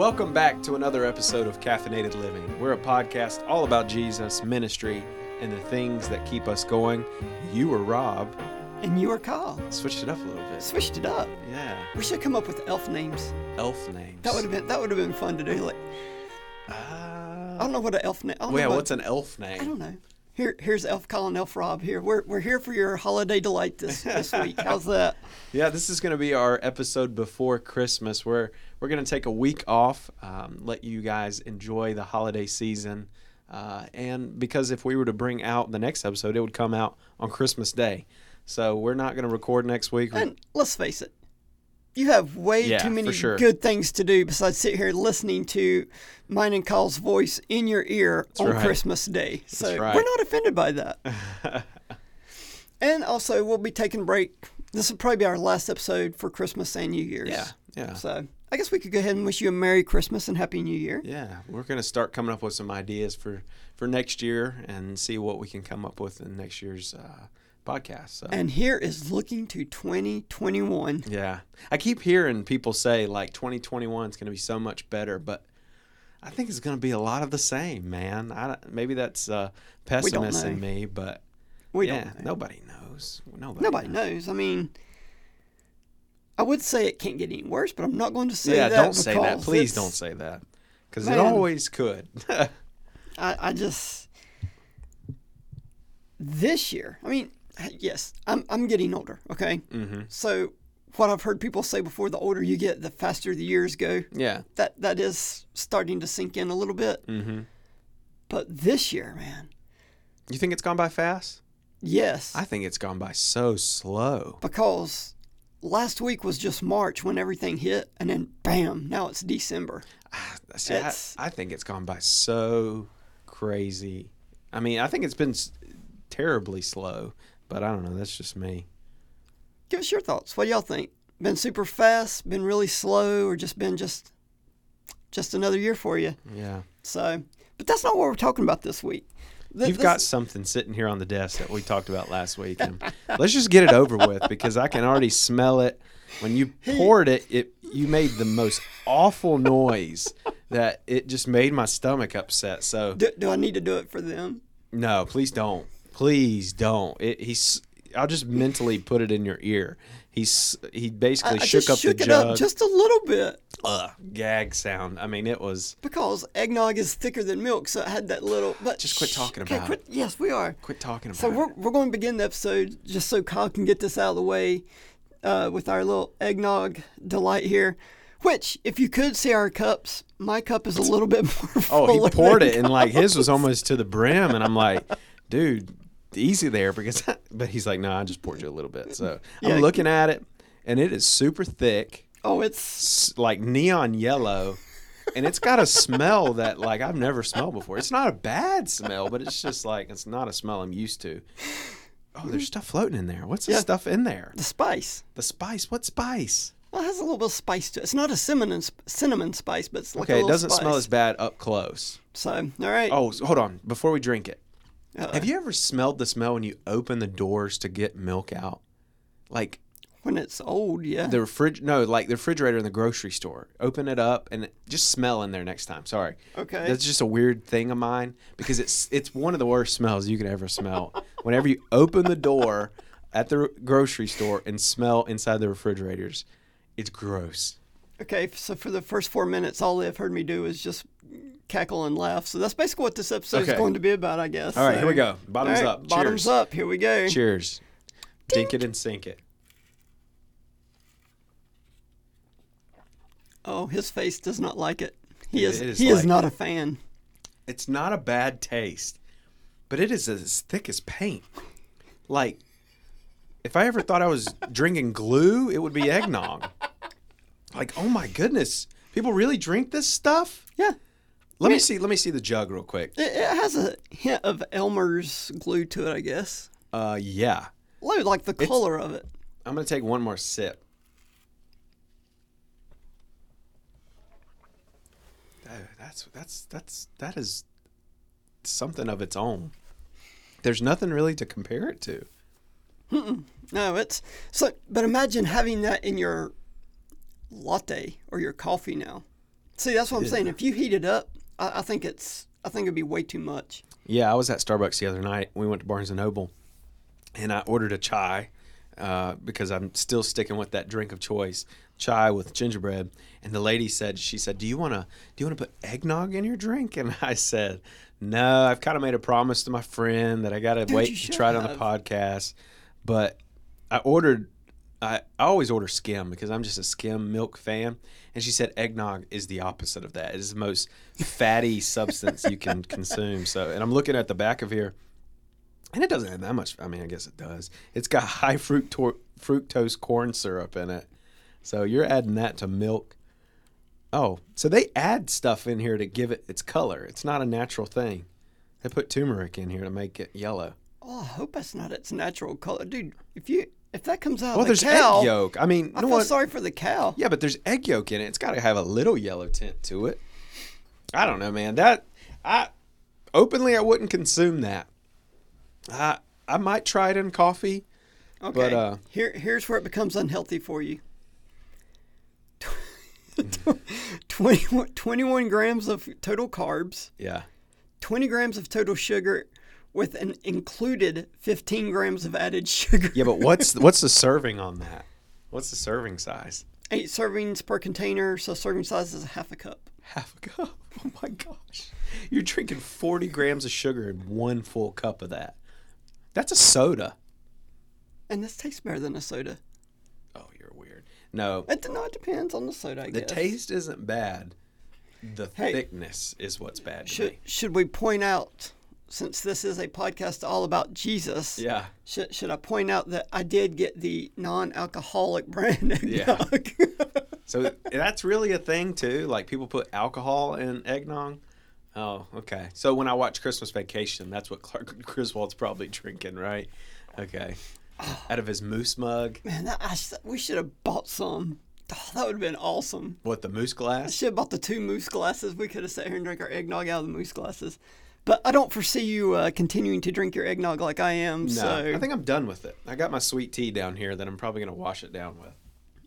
welcome back to another episode of Caffeinated Living. We're a podcast all about Jesus, ministry, and the things that keep us going. You are Rob. And you are Kyle. Switched it up a little bit. Switched it up. Yeah. We should come up with elf names. Elf names. That would have been that would have been fun to do. Like Uh, I don't know what an elf name. Well, yeah, what's an elf name? I don't know. Here, here's Elf Colin, Elf Rob. Here, we're we're here for your holiday delight this this week. How's that? Yeah, this is going to be our episode before Christmas. We're we're going to take a week off, um, let you guys enjoy the holiday season, uh, and because if we were to bring out the next episode, it would come out on Christmas Day. So we're not going to record next week. And let's face it, you have way Yeah, too many sure. good things to do besides sit here listening to mine and Kyle's voice in your ear on right. Christmas Day. So right. we're not offended by that. and also, we'll be taking a break. This will probably be our last episode for Christmas and New Year's. yeah, yeah. So I guess we could go ahead and wish you a Merry Christmas and Happy New Year. Yeah, we're going to start coming up with some ideas for for next year and see what we can come up with in next year's uh, podcast. So. And here is looking to 2021. Yeah. I keep hearing people say like 2021 is going to be so much better, but I think it's going to be a lot of the same, man. I maybe that's uh, pessimist in me, but We yeah, don't know. nobody knows. Nobody, Nobody knows. I mean, I would say it can't get any worse, but I'm not going to say Yeah, that. don't say that. Please don't say that. Cuz it always could. I, I just this year. I mean, yes, I'm I'm getting older. Okay, mhm. so what I've heard people say before: the older you get, the faster the years go. Yeah. That that is starting to sink in a little bit. Mm-hmm. But this year, man, You think it's gone by fast? yes, I think it's gone by so slow. because last week was just March when everything hit, and then bam, now it's December. See, I, It's- I think it's gone by so crazy. I mean, I think it's been s- terribly slow, but I don't know. That's just me. Give us your thoughts. What do y'all think? Been super fast? Been really slow? Or just been just just another year for you? Yeah. So, but that's not what we're talking about this week. Th- You've this- got something sitting here on the desk that we talked about last week. And let's just get it over with because I can already smell it. When you poured it, it you made the most awful noise that it just made my stomach upset. So Do, do I need to do it for them? no, please don't. Please don't. It, he's. I'll just mentally put it in your ear. He's he basically I shook just up shook the it jug. up just a little bit Ugh, gag sound. I mean, it was. because eggnog is thicker than milk, so it had that little. But Just quit talking about quit- Yes, we are. Quit talking about So it. we're, we're going to begin the episode just so Kyle can get this out of the way uh, with our little eggnog delight here. Which, if you could see our cups, my cup is a little bit more. Oh, he poured it, and like his was almost to the brim, and I'm like, dude, easy there, because. But he's like, no, I just poured you a little bit. So Yeah. I'm looking at it, and it is super thick, Oh, it's like neon yellow, and it's got a smell that like I've never smelled before. It's not a bad smell, but it's just like it's not a smell I'm used to. Oh, there's stuff floating in there. What's the Yeah. stuff in there? the spice. The spice. What spice? Well, it has a little bit of spice to it. It's not a cinnamon cinnamon spice, but it's like a Okay, it doesn't smell as bad up close. So, all right. Oh, so hold on. Before we drink it, Uh, have you ever smelled the smell when you open the doors to get milk out? Like when it's old, yeah. the fridge, no, like the refrigerator in the grocery store. Open it up and just smell in there next time. Sorry, Okay. that's just a weird thing of mine because it's it's one of the worst smells you could ever smell. Whenever you open the door at the grocery store and smell inside the refrigerators, it's gross. Okay, so for the first four minutes, all they've heard me do is just cackle and laugh. So that's basically what this episode Okay. is going to be about, I guess. All right, So- here we go. Bottoms right, up. Bottoms Cheers. up. Here we go. Cheers. Dink it and sink it. Oh, his face does not like it. He is. It is he is not a fan. It's not a bad taste, but it is as thick as paint. Like, if I ever thought I was drinking glue, it would be eggnog. Like, oh my goodness, people really drink this stuff? Yeah, Let me see. Let me see the jug real quick. it, it has a hint of Elmer's glue to it, I guess. Uh, yeah. Look, like the color of it. I'm gonna take one more sip. That's that's that's that is something of its own. There's nothing really to compare it to. No, it's so. But imagine having that in your latte or your coffee now. See, that's what I'm Yeah. saying. If you heat it up, I, I think it's I think it'd be way too much. Yeah, I was at Starbucks the other night. We went to Barnes and Noble, and I ordered a chai uh, because I'm still sticking with that drink of choice, chai with gingerbread. And the lady said, she said, "Do you want to do you want to put eggnog in your drink?" And I said, "No, I've kind of made a promise to my friend that I got to Dude, wait to try it on the podcast." But I ordered. I, I always order skim because I'm just a skim milk fan. And she said eggnog is the opposite of that. It is the most fatty substance you can consume. So, and I'm looking at the back of here, and it doesn't have that much. I mean, I guess it does. It's got high fructo- fructose corn syrup in it. So you're adding that to milk. Oh, so they add stuff in here to give it its color. It's not a natural thing. They put turmeric in here to make it yellow. Oh, I hope that's not its natural color, dude. If you if that comes out Well, the there's cow, egg yolk. I mean, I no feel one, sorry for the cow. Yeah, but there's egg yolk in it. It's got to have a little yellow tint to it. I don't know, man. That I openly I wouldn't consume that. I I might try it in coffee. Okay. But, uh, Here here's where it becomes unhealthy for you. 21, 21 grams of total carbs, Yeah. 20 grams of total sugar, with an included 15 grams of added sugar. Yeah, but what's what's the serving on that? What's the serving size? Eight servings per container, so serving size is a half a cup. Half a cup. Oh my gosh. You're drinking 40 grams of sugar in one full cup of that. That's a soda. And this tastes better than a soda. Oh, you're weird. No, It, no, it depends on the soda, I the guess. taste isn't bad. The Hey. thickness is what's bad Should, should we point out, since this is a podcast all about Jesus, Yeah. should, should I point out that I did get the non alcoholic brand Yeah. eggnog? So that's really a thing too. Like people put alcohol in eggnog. Oh, okay. So when I watch Christmas Vacation, that's what Clark Griswold's probably drinking, right? Okay. Out of his moose mug. Man, that, I, we should have bought some. Oh, that would have been awesome. What the moose I glass? should have bought the two moose glasses. We could have sat here and drank our eggnog out of the moose glasses. But I don't foresee you uh, continuing to drink your eggnog like I am. No, so I think I'm done with it. I got my sweet tea down here that I'm probably gonna wash it down with.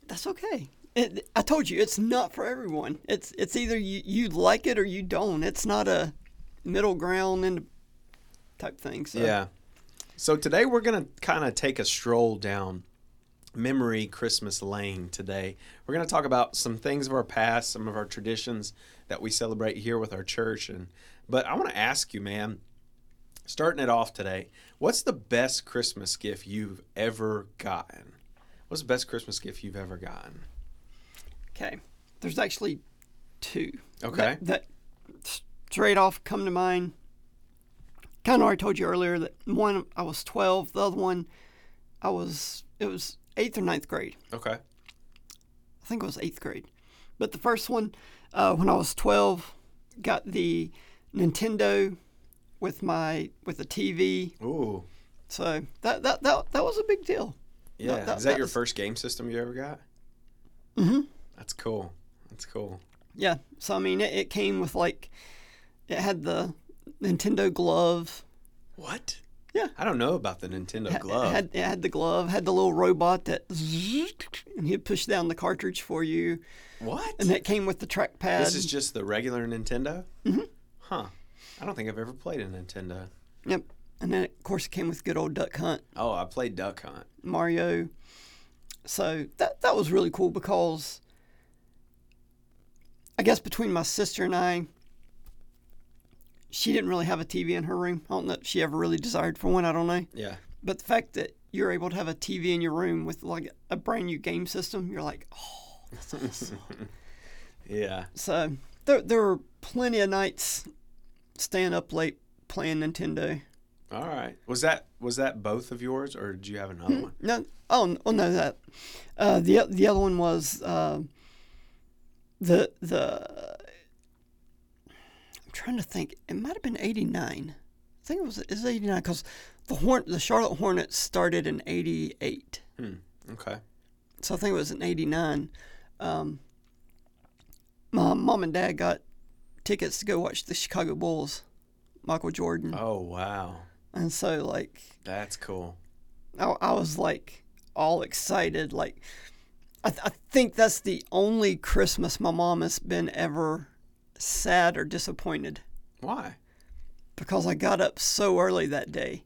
that's okay. It, I told you it's not for everyone. It's it's either you, you like it or you don't. It's not a middle ground and type thing. So Yeah. So today we're going to kind of take a stroll down memory Christmas lane today. We're going to talk about some things of our past, some of our traditions that we celebrate here with our church and but I want to ask you, man, starting it off today, what's the best Christmas gift you've ever gotten? What's the best Christmas gift you've ever gotten? Okay. There's actually two. Okay. That, that straight off come to mind. Kind of already told you earlier that one I was 12, the other one I was it was eighth or ninth grade. Okay. I think it was eighth grade. But the first one, uh, when I was 12, got the Nintendo with my with the TV. Ooh. So that that that, that was a big deal. Yeah. that- Is that, that your was- first game system you ever got? Mhm. That's cool. That's cool. Yeah. So I mean, it, it came with like, it had the Nintendo glove. What? Yeah. I don't know about the Nintendo glove. Had it had the glove, had the little robot that, and he'd push down the cartridge for you, what? and it came with the trackpad. This is just the regular Nintendo? Mm-hmm. Huh. I don't think I've ever played a Nintendo. yep. And then of course it came with good old Duck Hunt, Oh, I played Duck Hunt. Mario. So that that was really cool because I guess between my sister and I, she didn't really have a TV in her room. I don't know if she ever really desired for one. I don't know. Yeah. But the fact that you're able to have a TV in your room with like a brand new game system, you're like, oh, that's awesome. Yeah. so there, there were plenty of nights staying up late playing Nintendo. All right. Was that was that both of yours or did you have another one? No, oh, oh no, that uh, the the other one was uh, the the. I'm trying to think. It might have been '89. I think it was is '89 because the horn the Charlotte Hornets started in '88. Hmm. Okay. so I think it was in '89. Um, my mom and dad got tickets to go watch the Chicago Bulls, Michael Jordan, Oh wow. and so like That's cool. I, I was like all excited, like I, th- I think that's the only Christmas my mom has been ever sad or disappointed Why? because I got up so early that day.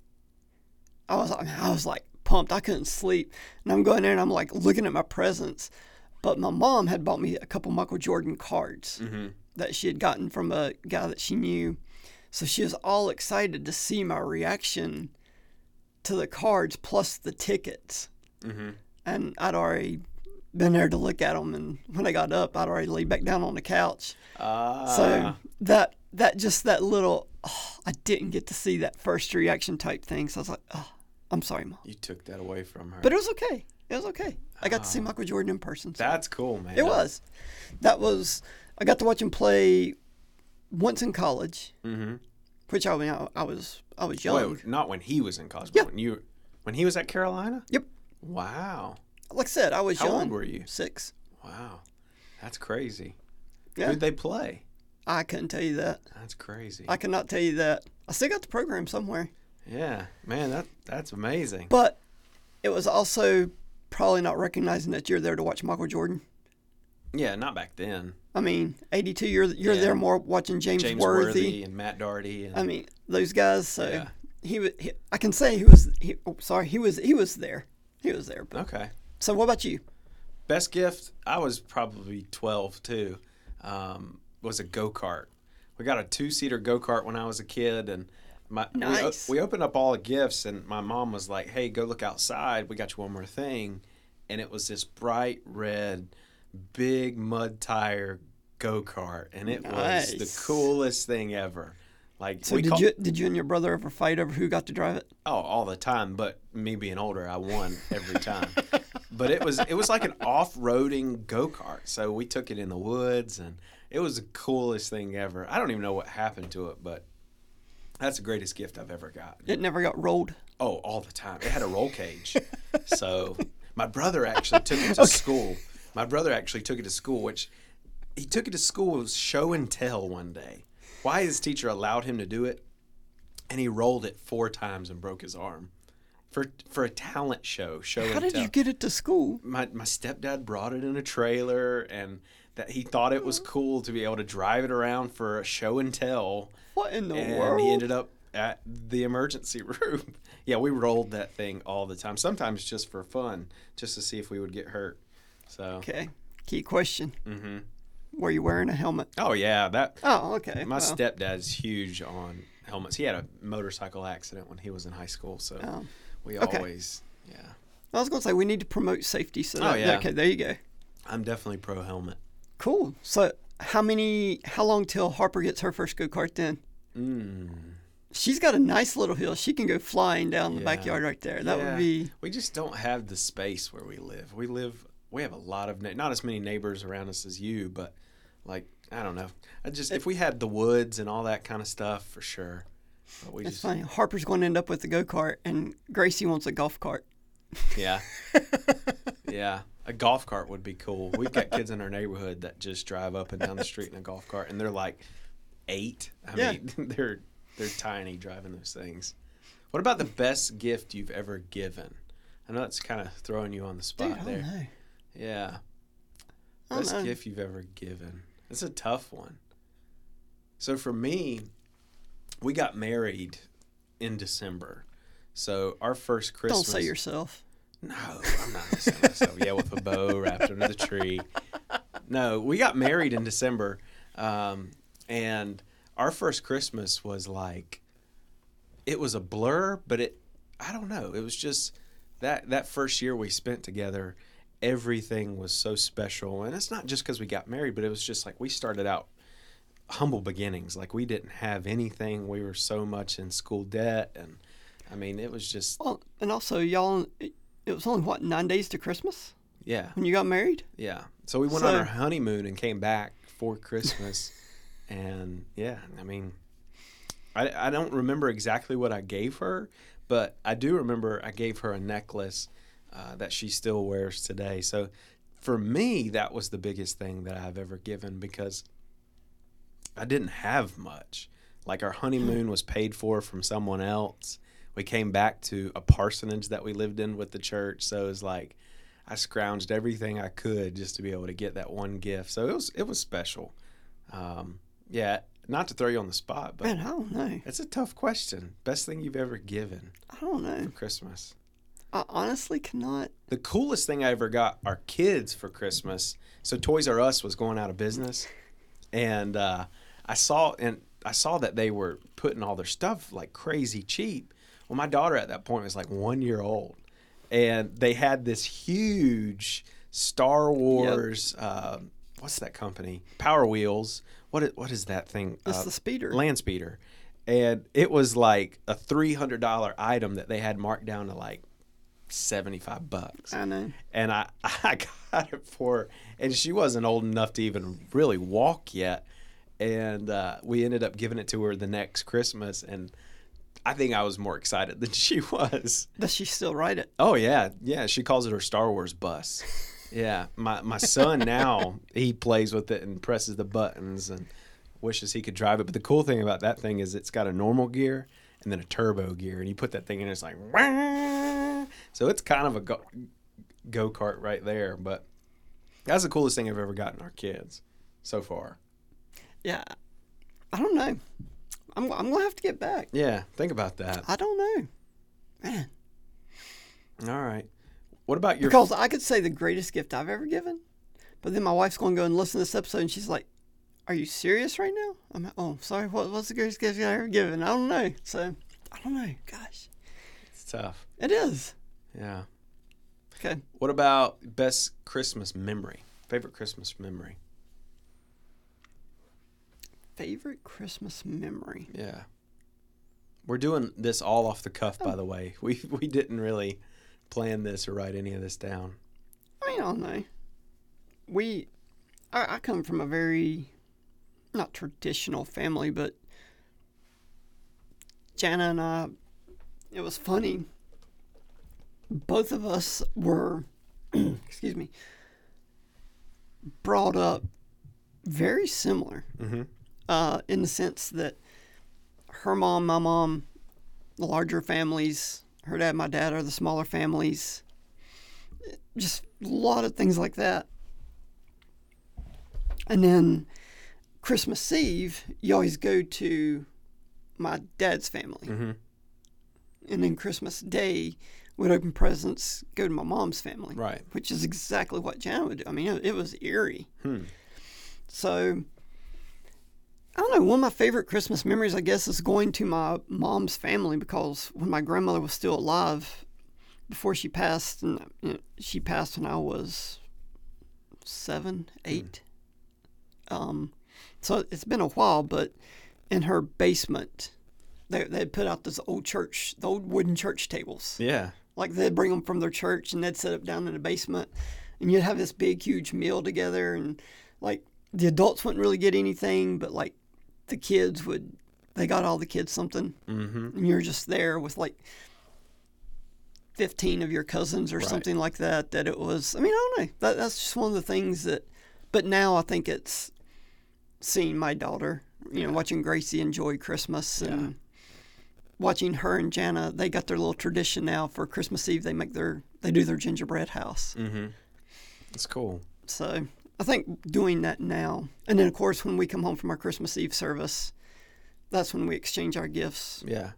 I was I, was like pumped. I couldn't sleep, and I'm going there and I'm like looking at my presents. But my mom had bought me a couple Michael Jordan cards mm-hmm. That she had gotten from a guy that she knew. So she was all excited to see my reaction to the cards plus the tickets. Mm-hmm. And I'd already been there to look at them. And when I got up, I'd already laid back down on the couch. Uh, So that that just that little, oh, I didn't get to see that first reaction type thing. So I was like, oh, I'm sorry, mom, you took that away from her. but it was okay. It was okay. I got to see Michael Jordan in person. so That's cool, man. it was. That was. I got to watch him play once in college, Mm-hmm. which I mean I, I was I was young. Wait, not when he was in college, Yeah. when you when he was at Carolina? Yep. Wow. Like I said, I was How young. How old were you? Six. Wow. That's crazy. Yeah. Who'd they play? I couldn't tell you that. That's crazy. I cannot tell you that. I still got the program somewhere, yeah. Man, that that's amazing. but it was also probably not recognizing that you're there to watch Michael Jordan. Yeah, not back then. I mean, 82. You're you're Yeah. there more watching James, James Worthy. Worthy, and Matt Doherty and I mean, those guys. So Yeah. he, wa- he, I can say he was. He, oh, sorry, he was. He was there. He was there. But, Okay. so what about you? Best gift, I was probably 12 too, um, was a go kart. We got a two seater go kart when I was a kid, and my we Nice. we, opened up all the gifts, and my mom was like, "Hey, go look outside. We got you one more thing," and it was this bright red, big mud tire go kart, and it was the coolest thing ever. Like So we did call- you did you and your brother ever fight over who got to drive it? Oh, all the time. But me being older, I won every time. but it was it was like an off-roading go-kart. So we took it in the woods, and it was the coolest thing ever. I don't even know what happened to it, but that's the greatest gift I've ever got. It never got rolled. Oh, all the time. It had a roll cage. so my brother actually took it to school. My brother actually took it to school, which he took it to school as show and tell one day. Why his teacher allowed him to do it, and he rolled it four times and broke his arm. For for a talent show, show How and did tell. you get it to school? my my stepdad brought it in a trailer and that he thought it was cool to be able to drive it around for a show and tell What in the and world? he ended up at the emergency room. yeah, we rolled that thing all the time. Sometimes just for fun, just to see if we would get hurt. So, okay. Key question: hmm Were you wearing a helmet? oh yeah, that Oh, okay. my well, stepdad's huge on helmets. He had a motorcycle accident when he was in high school, so Oh. we Okay. always, yeah. I was gonna say we need to promote safety. So Oh, yeah. okay, there you go. I'm definitely pro helmet. Cool. So how many? How long till Harper gets her first go kart? Then Mm. she's got a nice little hill. She can go flying down the Yeah. backyard right there. That Yeah. would be We just don't have the space where we live. We live. We have a lot of na- not as many neighbors around us as you, but like I don't know. I just if we had the woods and all that kind of stuff for sure. But we it's just funny. Harper's going to end up with the go kart, and Gracie wants a golf cart. yeah yeah a golf cart would be cool. We've got kids in our neighborhood that just drive up and down the street in a golf cart, and they're like eight. I Yeah. mean, they're they're tiny driving those things. What about the best gift you've ever given? I know that's kind of throwing you on the spot Dude, I there. Yeah. Best know. gift you've ever given. It's a tough one. So for me, we got married in December. So our first Christmas. Don't say yourself. No, I'm not gonna say myself. Yeah, with a bow wrapped under the tree. No, we got married in December, um, and our first Christmas was like, it was a blur, but it, I don't know, it was just that that first year we spent together. Everything was so special, and it's not just because we got married, but it was just like we started out humble beginnings. Like we didn't have anything. We were so much in school debt, and I mean, it was just Well, and also y'all, it, it was only what nine days to Christmas yeah. when you got married. Yeah. So we went on our honeymoon and came back for Christmas. and yeah, I mean, I, I don't remember exactly what I gave her, but I do remember I gave her a necklace uh, that she still wears today. So for me, that was the biggest thing that I've ever given because I didn't have much. Like our honeymoon was paid for from someone else. We came back to a parsonage that we lived in with the church. So it was like, I scrounged everything I could just to be able to get that one gift. So it was it was special. Um, yeah, not to throw you on the spot, but Man, I don't know. it's a tough question. Best thing you've ever given I don't know. for Christmas. I honestly cannot. The coolest thing I ever got our kids for Christmas. So Toys R Us was going out of business, and uh, I saw and I saw that they were putting all their stuff like crazy cheap. Well, my daughter at that point was like one year old, and they had this huge Star Wars. Uh, what's that company? Power Wheels. What is, what is that thing? It's Uh, the speeder. land speeder and it was like a $300 item that they had marked down to like 75 bucks. I know. and I, I got it for her. And she wasn't old enough to even really walk yet. And uh, we ended up giving it to her the next christmas and i think i was more excited than she was. Does she still ride it? oh yeah. Yeah she calls it her star wars bus. Yeah. My, my son now he plays with it and presses the buttons and wishes he could drive it. But the cool thing about that thing is it's got a normal gear and then a turbo gear and you put that thing in it's like "Wah!" so it's kind of a go, go-kart right there but that's the coolest thing i've ever gotten our kids so far Yeah. I don't know. I'm, I'm to have to get back. yeah think about that I don't know. Man. all right what about your Because I could say the greatest gift I've ever given, but then my wife's to go and listen to this episode and she's like, Are you serious right now? I'm like, Oh, sorry. What, what's the greatest gift I've ever given? I don't know. So, I don't know. Gosh. it's tough It is. yeah Okay. What about best Christmas memory? Favorite Christmas memory? Favorite Christmas memory? Yeah. We're doing this all off the cuff, by oh. the way. We we didn't really plan this or write any of this down. I mean, I don't know. We, I, I come from a very, not traditional family, but Jana and I, it was funny. Both of us were, excuse me, brought up very similar Mm-hmm. uh, in the sense that her mom, my mom, the larger families, her dad, my dad are the smaller families. Just a lot of things like that. And then Christmas Eve, you always go to my dad's family. Mm-hmm. And then Christmas Day, we'd open presents, go to my mom's family. Right. Which is exactly what Jan would do. I mean, it, it was eerie. Hmm. So, I don't know. One of my favorite Christmas memories, I guess, is going to my mom's family because when my grandmother was still alive, before she passed, and you know, she passed when I was seven, eight. Um, so it's been a while, but in her basement, they they put out this old church, the old wooden church tables Yeah. like they'd bring them from their church and they'd set up down in the basement and you'd have this big huge meal together and like the adults wouldn't really get anything but like the kids would they got all the kids something Mm-hmm. and you're just there with like 15 of your cousins or Right. something like that that it was i mean i don't know that, that's just one of the things that but now i think it's seeing my daughter you know watching gracie enjoy christmas and Yeah. watching her and jana they got their little tradition now for christmas eve they make their they do their gingerbread house Mm-hmm. It's cool. so i think doing that now and then of course when we come home from our christmas eve service that's when we exchange our gifts Yeah.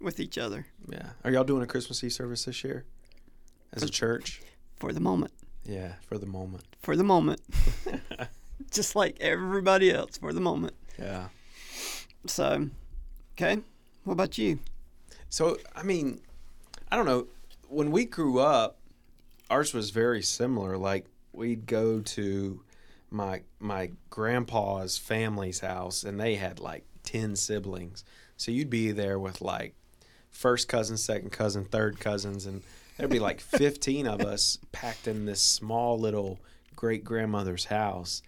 with each other Yeah. Are y'all doing a Christmas Eve service this year? As a church? for the moment Yeah, for the moment. for the moment just like everybody else for the moment Yeah. so okay what about you So, I mean, I don't know. When we grew up, ours was very similar. Like we'd go to my my grandpa's family's house, and they had like ten siblings. So you'd be there with like first cousin, second cousin, third cousins, and there'd be like fifteen of us packed in this small little great grandmother's house.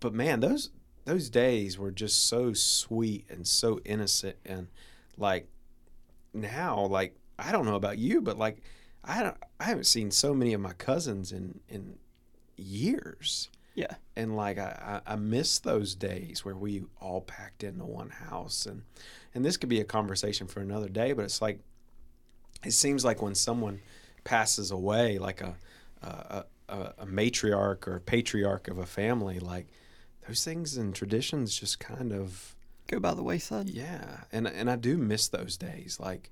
But man, those those days were just so sweet and so innocent and like now like I don't know about you, but like I don't I haven't seen so many of my cousins in in years. yeah And like I, I miss those days where we all packed into one house and and this could be a conversation for another day, but it's like it seems like when someone passes away, like a a, a, a matriarch or a patriarch of a family, like those things and traditions just kind of Go by the wayside. yeah, and and I do miss those days. Like,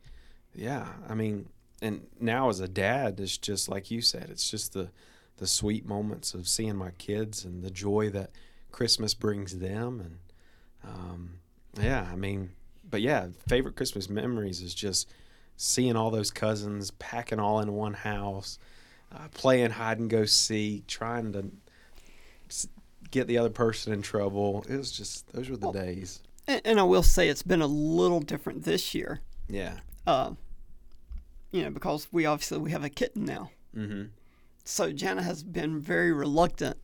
yeah, I mean, and now as a dad, it's just like you said, it's just the the sweet moments of seeing my kids and the joy that Christmas brings them, and um, yeah, I mean, but yeah, favorite Christmas memories is just seeing all those cousins packing all in one house, uh, playing hide and go seek, trying to get the other person in trouble. It was just those were the Well, days. And, and I will say it's been a little different this year. Yeah. Uh, you know, because we obviously we have a kitten now. Mm-hmm. So Jana has been very reluctant.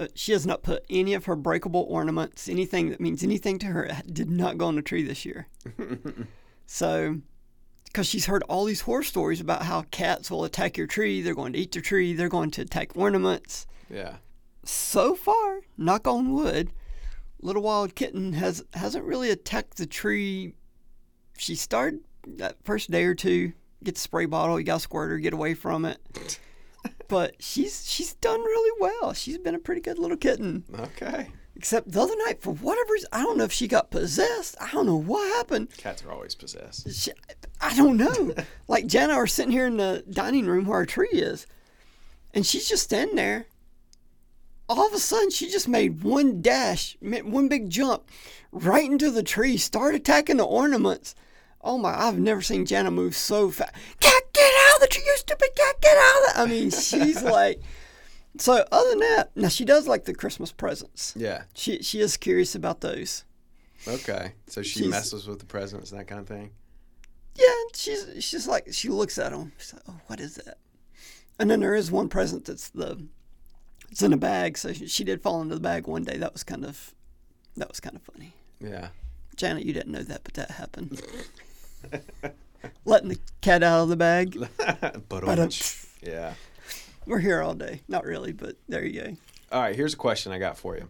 Uh, she has not put any of her breakable ornaments, anything that means anything to her, did not go on the tree this year. so, because she's heard all these horror stories about how cats will attack your tree, they're going to eat your tree, they're going to attack ornaments. Yeah. So far, knock on wood, little wild kitten has hasn't really attacked the tree. She started that first day or two, get the spray bottle, you got to squirt her, get away from it. but she's she's done really well. She's been a pretty good little kitten. Okay. Except the other night, for whatever reason, I don't know if she got possessed. I don't know what happened. Cats are always possessed. She, I don't know. like Jana are sitting here in the dining room where our tree is, and she's just standing there. All of a sudden, she just made one dash, one big jump, right into the tree, start attacking the ornaments. Oh my! I've never seen Jana move so fast. Cat, get out of the tree! You stupid cat, get out of the. I mean, she's like. So other than that, now she does like the Christmas presents. Yeah. She she is curious about those. Okay. So she She's- messes with the presents and that kind of thing. Yeah, she's she's like she looks at them. She's like, "Oh, what is that?" And then there is one present that's the it's in a bag. So she, she did fall into the bag one day. That was kind of that was kind of funny. Yeah. Janet, you didn't know that, but that happened. Letting the cat out of the bag. but yeah. We're here all day. Not really, but there you go. All right. Here's a question I got for you.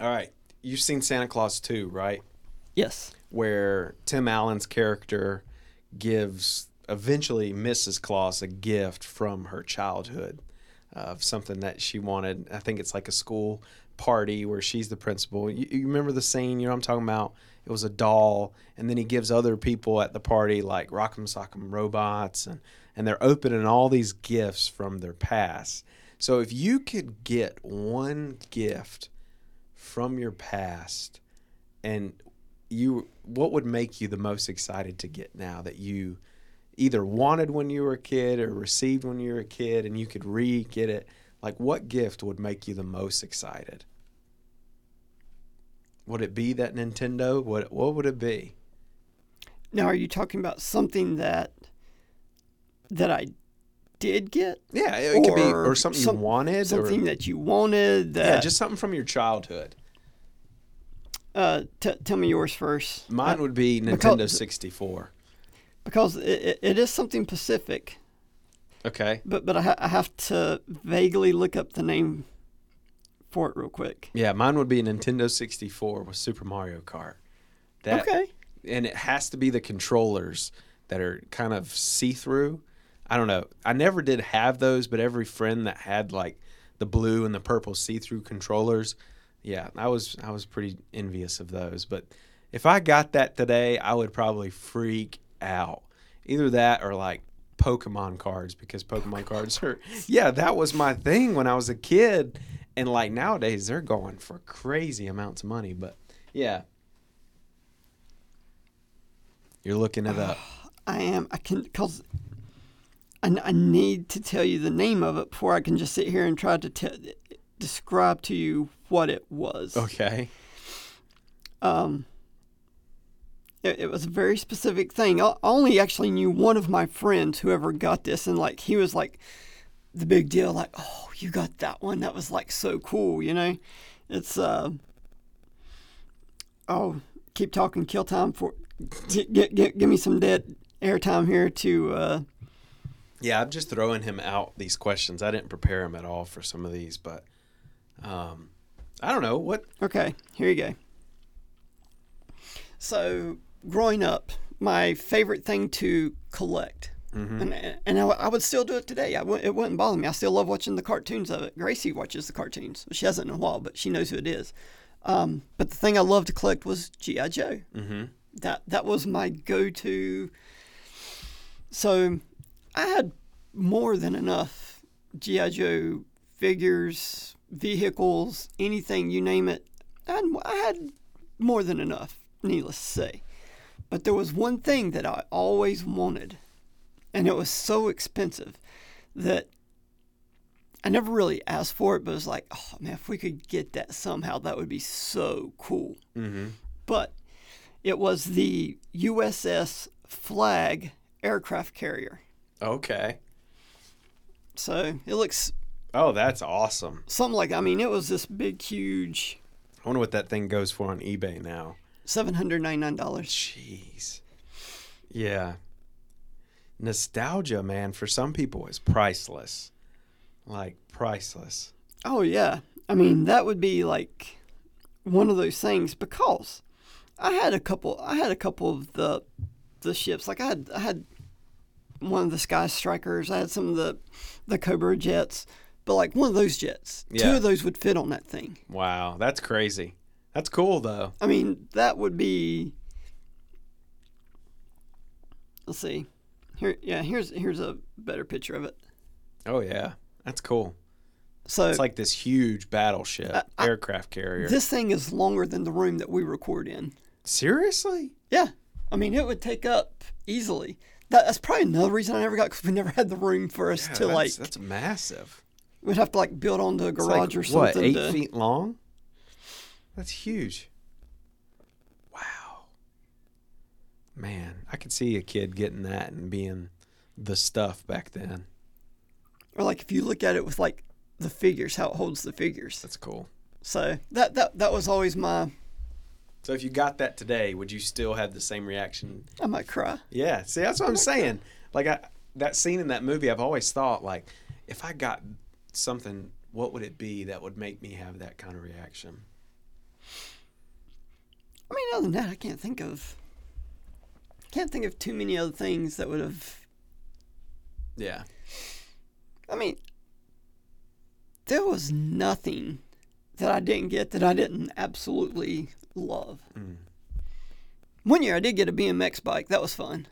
All right. You've seen Santa Clause 2, right? Yes. Where Tim Allen's character gives eventually Mrs. Claus a gift from her childhood of something that she wanted. I think it's like a school party where she's the principal. You, you remember the scene? You know what I'm talking about? It was a doll, and then he gives other people at the party like Rock'em Sock'em robots, and and they're opening all these gifts from their past. So if you could get one gift from your past, and you, what would make you the most excited to get now that you either wanted when you were a kid or received when you were a kid, and you could re-get it? Like, what gift would make you the most excited? Would it be that Nintendo? What What would it be? Now, are you talking about something that that I did get? Yeah, it could be Or something some- you wanted, Something or that you wanted? That yeah, just something from your childhood. uh, t- tell me yours first. Mine Uh, would be because- Nintendo 64. Because it, it, is something Pacific, Okay. but but I, ha- I have to vaguely look up the name for it real quick. Yeah, mine would be Nintendo 64 with Super Mario Kart. That, okay. And it has to be the controllers that are kind of see through. I don't know. I never did have those, but every friend that had like the blue and the purple see through controllers, yeah, I was I was pretty envious of those. But if I got that today, I would probably freak out. Either that or like Pokemon cards because Pokemon cards are yeah, that was my thing when I was a kid. And like nowadays they're going for crazy amounts of money. But yeah. You're looking it up. I am. I can because I, I need to tell you the name of it before I can just sit here and try to te- describe to you what it was. Okay. Um, it, it was a very specific thing. I only actually knew one of my friends who ever got this, and like he was like the big deal. Like, oh, you got that one? That was like so cool, you know. It's uh, oh, keep talking, kill time for. Get, get, get, give me some dead airtime here to uh, Yeah, I'm just throwing him out these questions. I didn't prepare him at all for some of these, but um, I don't know what. Okay, here you go. So, growing up, my favorite thing to collect, Mm-hmm. and and I, I would still do it today. I w- it wouldn't bother me. I still love watching the cartoons of it. Gracie watches the cartoons. She hasn't in a while, but she knows who it is. Um, but the thing I loved to collect was GI Joe. Mm-hmm. That that was my go-to. So I had more than enough GI Joe figures, vehicles, anything you name it. I I had more than enough, needless to say. But there was one thing that I always wanted, and it was so expensive that I never really asked for it, but it was like, oh man, if we could get that somehow, that would be so cool. Mm-hmm. But it was the USS Flagg aircraft carrier. Okay. So it looks Oh, that's awesome. something like, I mean, it was this big, huge I wonder what that thing goes for on eBay now. $799. Jeez. Yeah. Nostalgia, man, for some people is priceless. Like priceless. Oh yeah. I mean, that would be like one of those things because I had a couple I had a couple of the the ships. Like I had I had one of the Sky Strikers, I had some of the the Cobra jets, but like one of those jets, two of those would fit on that thing. Wow, that's crazy. That's cool though. I mean, that would be Let's see. Here yeah, here's here's a better picture of it. Oh yeah. That's cool. So It's like this huge battleship, Uh, I- aircraft carrier. this thing is longer than the room that we record in. Seriously? Yeah, I mean it would take up easily. That, that's probably another reason I never got because we never had the room for us Yeah, to that's, like. that's massive. We'd have to like build onto a garage like, or something. What, eight to, feet long? That's huge. Wow. Man, I could see a kid getting that and being the stuff back then. Or like if you look at it with like the figures, how it holds the figures. That's cool. So that that that was always my. So if you got that today, would you still have the same reaction? I might cry. Yeah. See, that's what I'm saying. Like I, that scene in that movie, I've always thought like, if I got something, what would it be that would make me have that kind of reaction? I mean, other than that, I can't think of. Can't think of too many other things that would have. Yeah. I mean, there was nothing that I didn't get that I didn't absolutely love. Mm. One year I did get a BMX bike. That was fun.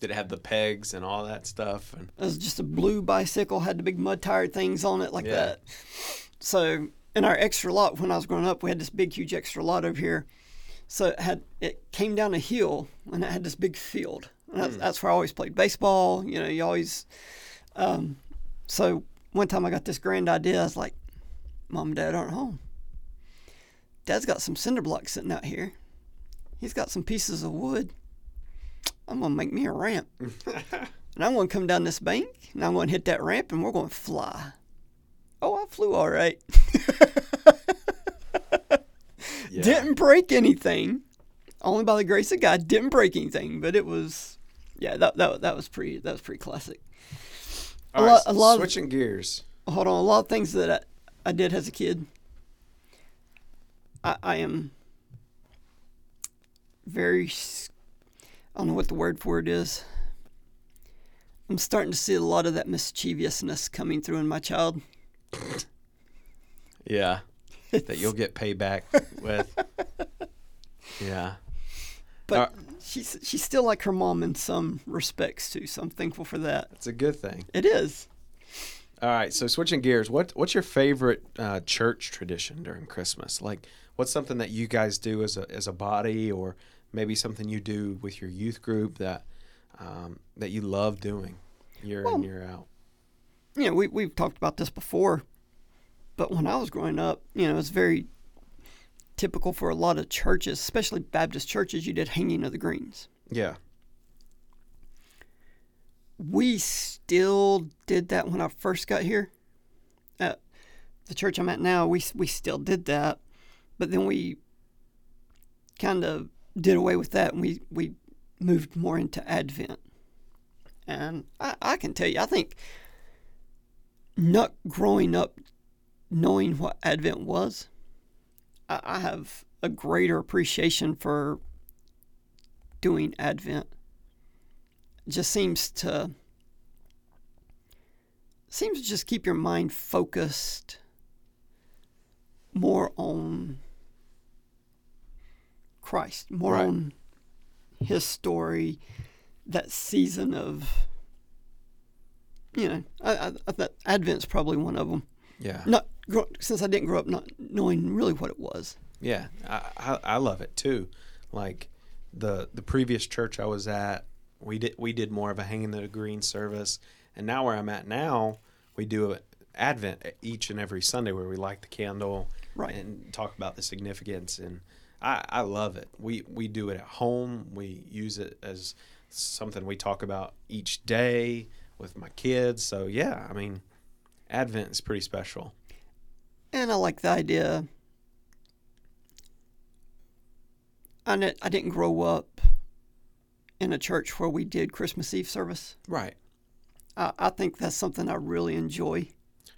Did it have the pegs and all that stuff? And It was just a blue bicycle, had the big mud tire things on it like Yeah. that. So in our extra lot when I was growing up, we had this big, huge extra lot over here. So it had it came down a hill and it had this big field. That's, that's where I always played baseball. You know, you always. Um, so one time I got this grand idea. I was like, "Mom and Dad aren't home. Dad's got some cinder blocks sitting out here. He's got some pieces of wood. I'm gonna make me a ramp." And I'm going to come down this bank, and I'm going to hit that ramp, and we're going to fly. Oh, I flew all right. yeah. Didn't break anything. Only by the grace of God, didn't break anything. But it was, yeah, that that, that was pretty that was pretty classic. All a right, lot- a lot of- switching gears. Hold on, a lot of things that I, I did as a kid. I, I am very, I don't know what the word for it is. I'm starting to see a lot of that mischievousness coming through in my child. Yeah. That you'll get payback with. Yeah. But Uh, she's she's still like her mom in some respects too, so I'm thankful for that. It's a good thing. It is. All right, so switching gears, what what's your favorite uh, church tradition during Christmas? Like, what's something that you guys do as a as a body, or maybe something you do with your youth group that um, that you love doing year Well, in year out? You know, we we've talked about this before, but when I was growing up, you know, it's very typical for a lot of churches, especially Baptist churches, you did hanging of the greens. Yeah. We still did that when I first got here. At the church I'm at now, we we still did that, but then we kind of did away with that, and we we moved more into Advent. And I, I can tell you, I think not growing up knowing what Advent was, I, I have a greater appreciation for doing Advent It just seems to seems to just keep your mind focused more on Christ, more Right. on his story, that season of you know, I, I, I Advent's probably one of them. Yeah. Not since I didn't grow up not knowing really what it was. Yeah, I, I I love it too. Like the the previous church I was at, we did we did more of a hanging the green service, and now where I'm at now, we do an Advent each and every Sunday where we light the candle Right. and talk about the significance, and I I love it. We we do it at home. We use it as something we talk about each day with my kids. So yeah, I mean, Advent is pretty special. And I like the idea. I, ne- I didn't grow up in a church where we did Christmas Eve service. Right. I, I think that's something I really enjoy.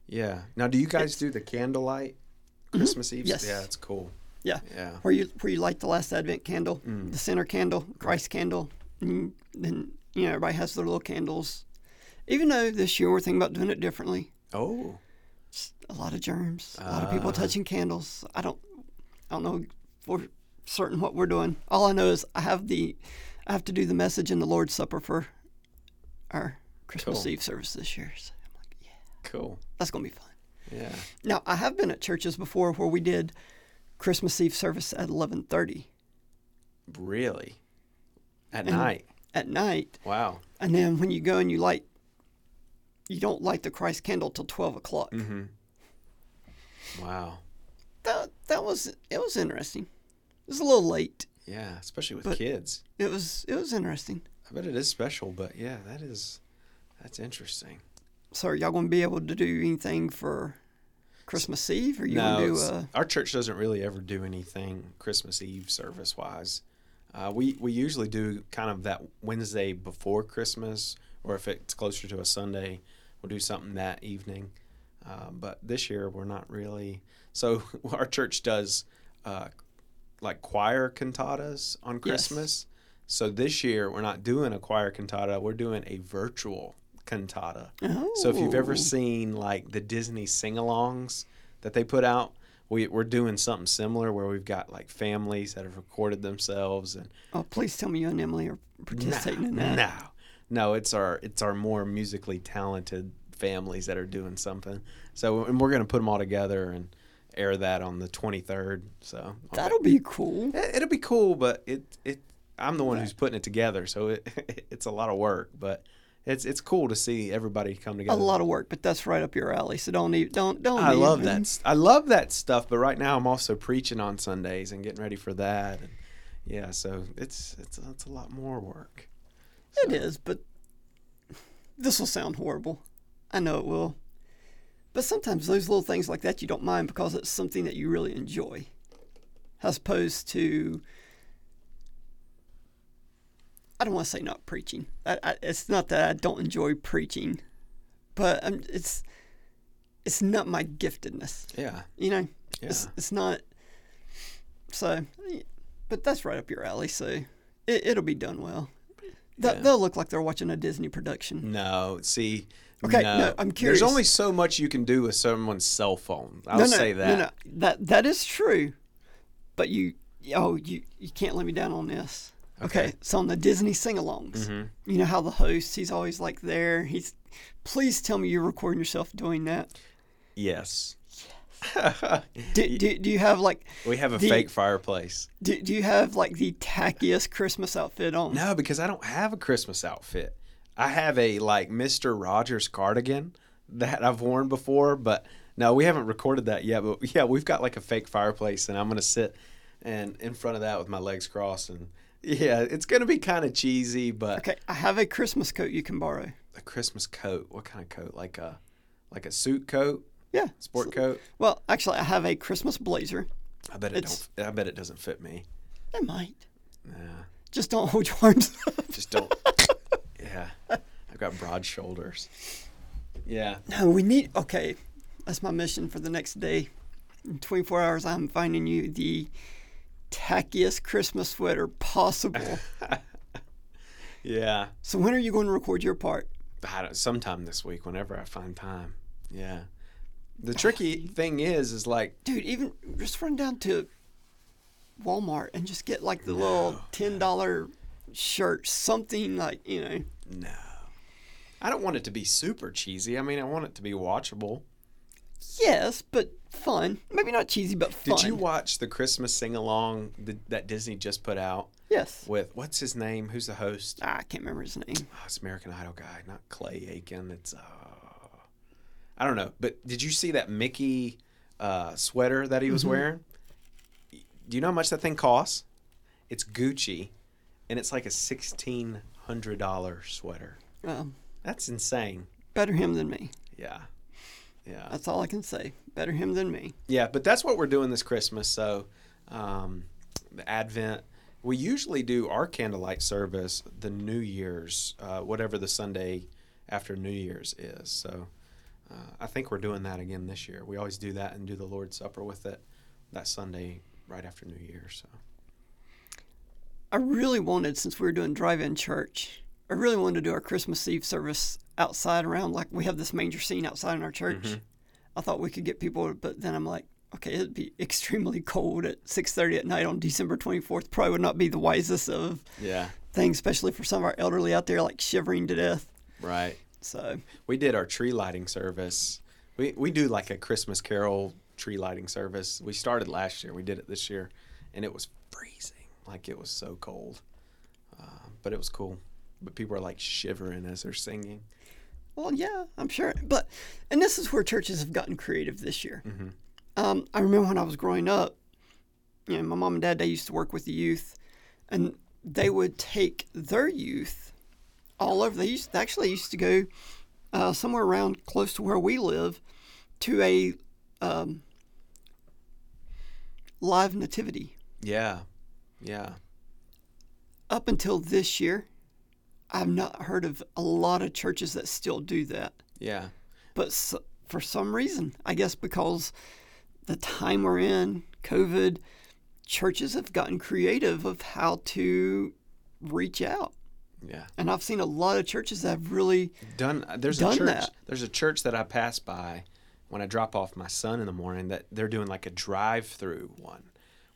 Yeah. Now, do you guys do the candlelight Christmas Eve? Mm-hmm. Yes. Yeah, it's cool. Yeah. Yeah. Where you where you light the last Advent candle, Mm. the center candle, Christ candle, and then you know everybody has their little candles. Even though this year we're thinking about doing it differently, Oh. A lot of germs, a lot of people Ah. touching candles. I don't, I don't know for certain what we're doing. All I know is I have the, I have to do the message in the Lord's Supper for our Christmas Cool. Eve service this year. So I'm like, yeah, Cool. that's gonna be fun. Yeah. Now I have been at churches before where we did Christmas Eve service at eleven thirty Really? At And- night. at night, Wow. and then when you go and you light, you don't light the Christ candle till twelve o'clock. Mm-hmm. Wow. That that was it was interesting. It was a little late. Yeah, especially with kids. It was it was interesting. I bet it is special, but yeah, that is that's interesting. So are y'all gonna be able to do anything for Christmas Eve, or you no, gonna do? Uh, our church doesn't really ever do anything Christmas Eve service wise. Uh, we we usually do kind of that Wednesday before Christmas, or if it's closer to a Sunday, we'll do something that evening. Uh, but this year we're not really. So our church does uh, like choir cantatas on Yes. Christmas. So this year we're not doing a choir cantata. We're doing a virtual cantata. So if you've ever Oh. seen like the Disney sing-alongs that they put out, we, we're doing something similar where we've got like families that have recorded themselves and oh, please tell me you and Emily are participating in that. no, no, it's our it's our more musically talented families that are doing something. So and we're gonna put them all together and air that on the 23rd. So That'll be cool. it, it'll be cool, but it it I'm the one who's putting it together, so it it's a lot of work, but it's it's cool to see everybody come together. A lot of work, but that's right up your alley. So don't even don't don't. I love even- that. I love that stuff. But right now, I'm also preaching on Sundays and getting ready for that. And yeah, so it's it's it's a lot more work. It is, but this will sound horrible. I know it will. But sometimes those little things like that you don't mind because it's something that you really enjoy, as opposed to. I don't want to say not preaching. I, I, it's not that I don't enjoy preaching, but um it's it's not my giftedness. Yeah, You know, yeah, it's it's not. So, but that's right up your alley. So it, it'll be done well. They'll, Yeah. they'll look like they're watching a Disney production. no. See, Okay, no, no, I'm curious. There's only so much you can do with someone's cell phone. I'll no, no, say that. No, no, that that is true. But you, oh, you you can't let me down on this. Okay, Okay. so on the Disney sing-alongs, Mhm. you know how the host he's always like there. He's, please tell me you're recording yourself doing that. Yes. Do, do, do you have like we have a The- fake fireplace. do, do you have like the tackiest Christmas outfit on? No, because I don't have a Christmas outfit. I have a like Mister Rogers cardigan that I've worn before, but no, we haven't recorded that yet. But yeah, we've got like a fake fireplace, and I'm gonna sit and in front of that with my legs crossed, and yeah, it's gonna be kind of cheesy, but Okay, I have a Christmas coat you can borrow. a Christmas coat. What kind of coat? Like a like a suit coat, Yeah. sport coat. Well, actually, I have a Christmas blazer. I bet it It's- don't. I bet it doesn't fit me. It might. Yeah, Just don't hold your arms up. just don't. yeah, I've got broad shoulders. Yeah. No, we need. Okay, that's my mission for the next day. In 24 hours, I'm finding you the tackiest Christmas sweater possible. Yeah. So when are you going to record your part? I don't, sometime this week, whenever I find time. Yeah. The tricky thing is, is like, Dude, even just run down to Walmart and just get like the little ten dollar shirt, something like you know. no. I don't want it to be super cheesy. I mean, I want it to be watchable. Yes, but fun. Maybe not cheesy, but fun. Did you watch the Christmas sing along that Disney just put out Yes. with what's his name? Who's the host? Ah, I can't remember his name. Oh, it's American Idol guy, not Clay Aiken. It's uh, I don't know. But did you see that Mickey uh, sweater that he was wearing? Do you know how much that thing costs? It's Gucci, and it's like a sixteen hundred dollar sweater. Um, That's insane. better him than me. Yeah, yeah. That's all I can say. Better him than me. Yeah, but that's what we're doing this Christmas. So, um, the Advent. We usually do our candlelight service the New Year's, uh, whatever the Sunday after New Year's is. So, uh, I think we're doing that again this year. We always do that and do the Lord's Supper with it that Sunday right after New Year's. So, I really wanted, since we were doing drive-in church, I really wanted to do our Christmas Eve service outside around like we have this manger scene outside in our church. I thought we could get people, but then I'm like, okay, it'd be extremely cold at 6:30 at night on December 24th. Probably would not be the wisest of yeah, things, especially for some of our elderly out there, like shivering to death. right. So We did our tree lighting service. We we do like a Christmas Carol tree lighting service. We started last year. We did it this year, and it was freezing. Like it was so cold, uh, but it was cool. But people are like shivering as they're singing. Well, yeah, I'm sure. But and this is where churches have gotten creative this year. Um, I remember when I was growing up, you know, my mom and dad they used to work with the youth, and they would take their youth all over. They used they actually used to go uh, somewhere around close to where we live to a um, live nativity. Yeah, yeah, Up until this year, I've not heard of a lot of churches that still do that. yeah, but s for some reason, I guess because the time we're in, COVID, churches have gotten creative of how to reach out. Yeah. And I've seen a lot of churches that have really, Done. Uh, there's a church. that. There's a church that I pass by when I drop off my son in the morning. That they're doing like a drive-through one,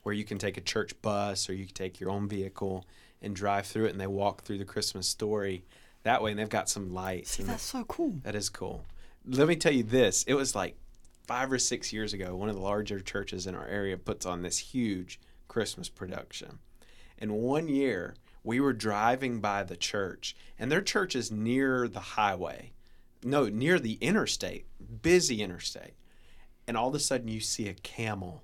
where you can take a church bus or you can take your own vehicle and drive through it, and they walk through the Christmas story that way. And they've got some lights. see, that's so cool. That is cool. Let me tell you this. It was like five or six years ago, one of the larger churches in our area puts on this huge Christmas production. And one year, we were driving by the church, and their church is near the highway. No, near the interstate, busy interstate. And all of a sudden, you see a camel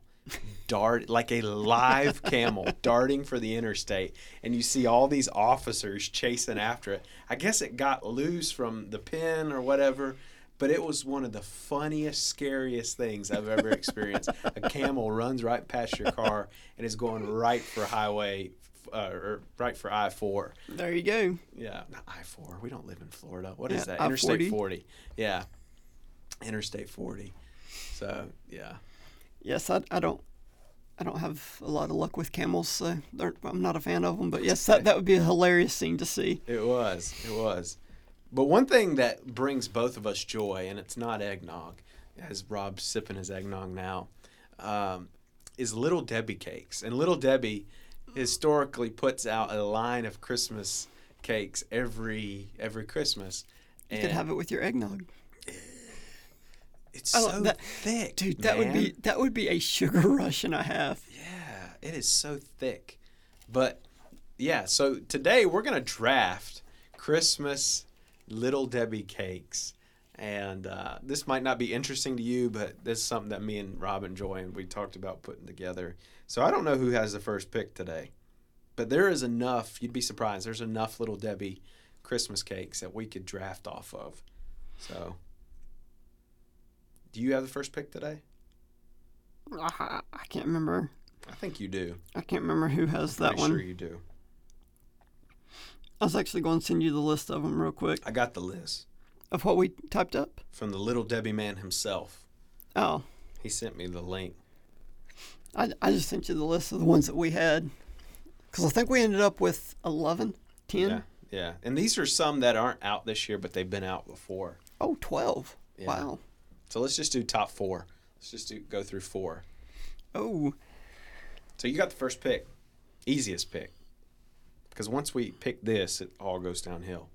dart, like a live camel darting for the interstate. And you see all these officers chasing after it. I guess it got loose from the pin or whatever. But it was one of the funniest, scariest things I've ever experienced. a camel runs right past your car and is going right for highway, uh, or right for I four. There you go. Yeah, not I four. We don't live in Florida. What Yeah, is that? I-40. Interstate forty. Yeah, Interstate forty. So yeah, Yes, I, I don't. I don't have a lot of luck with camels, so I'm not a fan of them. But yes, that, that would be a hilarious scene to see. it was. It was. But one thing that brings both of us joy, and it's not eggnog, as Rob's sipping his eggnog now, um, is Little Debbie cakes. And Little Debbie historically puts out a line of Christmas cakes every every Christmas. You And could have it with your eggnog, it's I so that- thick, dude. That would be that would be a sugar rush and a half. Yeah, it is so thick. But yeah, so today we're gonna draft Christmas Little Debbie cakes, and uh, this might not be interesting to you, but this is something that me and Rob enjoy, and we talked about putting together. So I don't know who has the first pick today, but there is enough. You'd be surprised. There's enough Little Debbie Christmas cakes that we could draft off of. So, do you have the first pick today? I, I can't remember. I think you do. I can't remember who has that one. sure you do. I was actually going to send you the list of them real quick I got the list. of what we typed up. from the little Debbie man himself. Oh, He sent me the link. I, I just sent you the list of the ones that we had because I think we ended up with 11, 10. Yeah, Yeah, and these are some that aren't out this year, but they've been out before. Oh, 12. Yeah. Wow. So let's just do top four. Let's just do go through four. Oh, So you got the first pick, easiest pick, because once we pick this, it all goes downhill.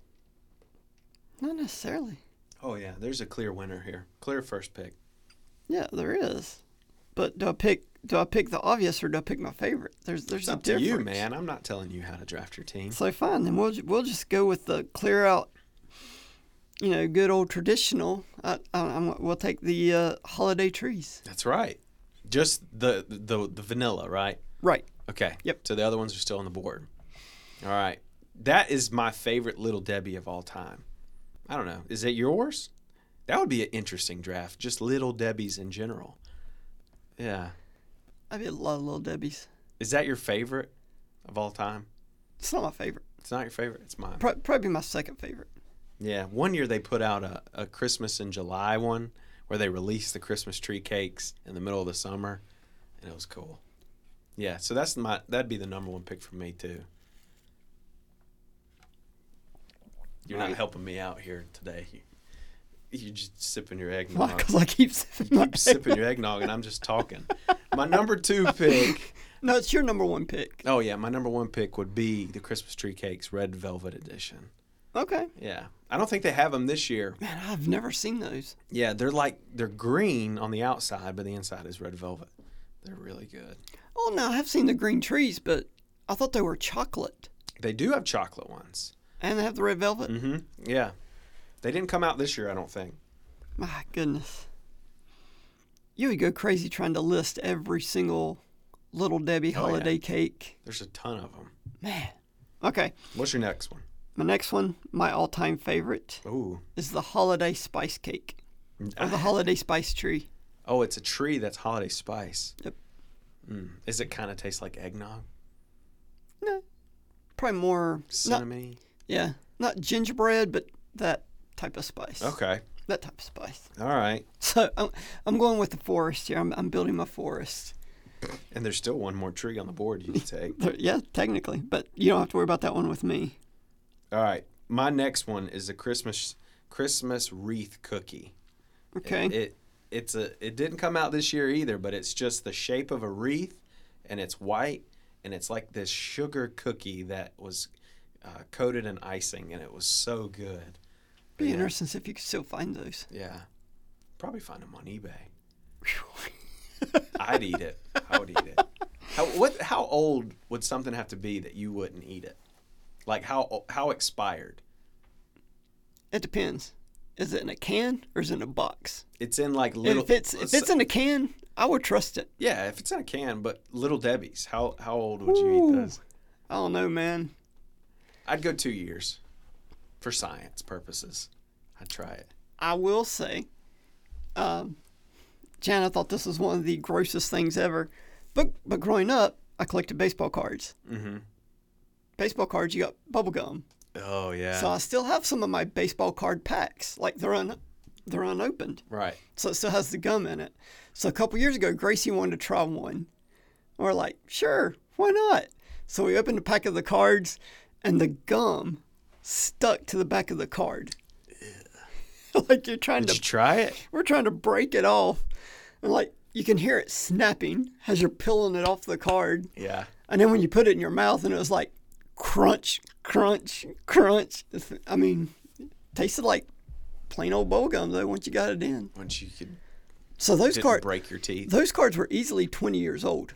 not necessarily. Oh yeah, there's a clear winner here. Clear first pick. Yeah, there is. But do I pick do I pick the obvious or do I pick my favorite? There's there's It's a up to difference. you, man. I'm not telling you how to draft your team. So fine, then we'll we'll just go with the clear out. You know, good old traditional. I, I, I'm, we'll take the uh, holiday trees. That's right. Just the the the vanilla, right? Right. Okay. Yep. So the other ones are still on the board. All right. That is my favorite Little Debbie of all time. I don't know. Is it yours? That would be an interesting draft. Just Little Debbie's in general. Yeah. I mean, a lot of little Debbie's. Is that your favorite of all time? It's not my favorite. It's not your favorite. It's mine. Pro- probably my second favorite. Yeah. One year they put out a, a Christmas in July one where they released the Christmas tree cakes in the middle of the summer, and it was cool. Yeah. So that's my that'd be the number one pick for me too. You're not helping me out here today. You, you're just sipping your Why? eggnog. Because I keep sipping my Keep sipping your eggnog, and I'm just talking. My number two pick. No, it's your number one pick. Oh yeah, my number one pick would be the Christmas tree cakes, red velvet edition. Okay. Yeah, I don't think they have them this year. Man, I've never seen those. Yeah, they're like they're green on the outside, but the inside is red velvet. They're really good. Oh no, I have seen the green trees, but I thought they were chocolate. They do have chocolate ones. And they have the red velvet. Mm-hmm. Yeah, they didn't come out this year, I don't think. My goodness. You would go crazy trying to list every single little Debbie Oh, yeah. holiday cake. There's a ton of them. Man. Okay. What's your next one? My next one, my all time favorite, Ooh. is the holiday spice cake. Or the holiday spice tree. Oh, it's a tree that's holiday spice. Yep. Mm. Is it kind of taste like eggnog? No. Probably more Cinnamon? yeah. Not gingerbread, but that type of spice. Okay. That type of spice. All right. So I'm, I'm going with the forest here. I'm, I'm building my forest. And there's still one more tree on the board you can take. Yeah, technically, but you don't have to worry about that one with me. All right. My next one is a Christmas Christmas wreath cookie. Okay. It it's a it didn't come out this year either, but it's just the shape of a wreath, and it's white, and it's like this sugar cookie that was uh, coated in icing, and it was so good. Be Yeah. interesting if you can still find those. Yeah, probably find them on eBay. I'd eat it. I would eat it. How what? How old would something have to be that you wouldn't eat it? Like how how expired? It depends. Is it in a can or is it in a box? It's in like little. if it's if it's in a can, I would trust it. yeah, if it's in a can, but Little Debbie's. How how old would you eat those? I don't know, man. I'd go two years, for science purposes. I'd try it. I will say, um, Jan, I thought this was one of the grossest things ever. But but growing up, I collected baseball cards. Mm-hmm. Baseball cards, you got bubble gum. Oh yeah. So I still have some of my baseball card packs, like they're un, they're unopened. right. So it still has the gum in it. So a couple years ago, Gracie wanted to try one. And we're like, sure, why not? So we opened a pack of the cards, and the gum stuck to the back of the card. like you're trying Did to, you try it? we're trying to break it off, and like you can hear it snapping as you're peeling it off the card. Yeah. And then when you put it in your mouth, and it was like crunch, crunch, crunch. I mean, tasted like plain old bubble gum though. Once you got it in. Once you could So those cards, break your teeth. those cards were easily 20 years old.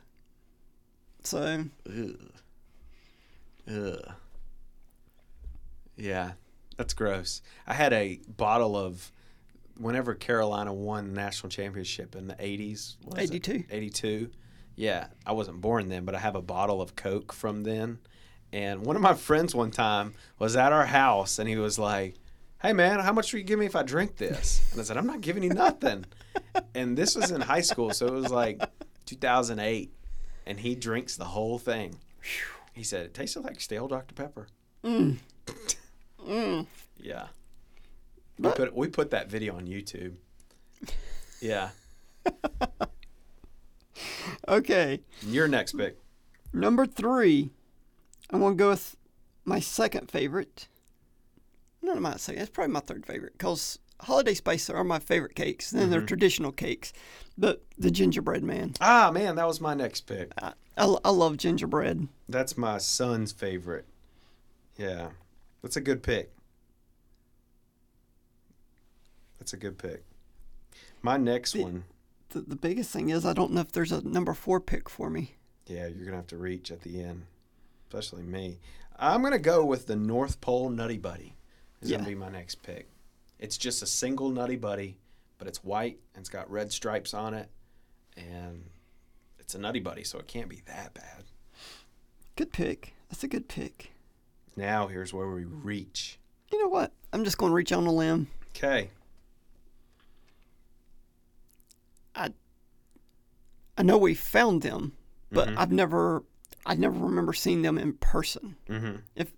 So Ugh. Ugh. Yeah, that's gross. I had a bottle of whenever Carolina won national championship in the 80s. what is it? 82. 82. Yeah, I wasn't born then, but I have a bottle of Coke from then. And one of my friends one time was at our house and he was like, Hey man, how much will you give me if I drink this? And I said, I'm not giving you nothing. and this was in high school, so it was like 2008. And he drinks the whole thing. He said, It tasted like stale Dr. Pepper. Mm. Mm. Yeah. We put, we put that video on YouTube. Yeah. okay, Your next pick. number three, I'm gonna go with my second favorite. Not my second. It's probably my third favorite because holiday spice are my favorite cakes. Then they're traditional cakes, but the gingerbread man. Ah, man, that was my next pick. I, I, I love gingerbread. That's my son's favorite. Yeah, that's a good pick. That's a good pick. My next The- one, The, the biggest thing is I don't know if there's a number four pick for me. yeah, you're gonna have to reach at the end, especially me. I'm gonna go with the North Pole Nutty Buddy. Is Yeah. gonna be my next pick. It's just a single Nutty Buddy, but it's white and it's got red stripes on it, and it's a Nutty Buddy, so it can't be that bad. Good pick. That's a good pick. Now here's where we reach. You know what? I'm just going to reach on a limb. Okay. I I know we found them, but Mhm. I've never, I never remember seeing them in person. Mm-hmm. If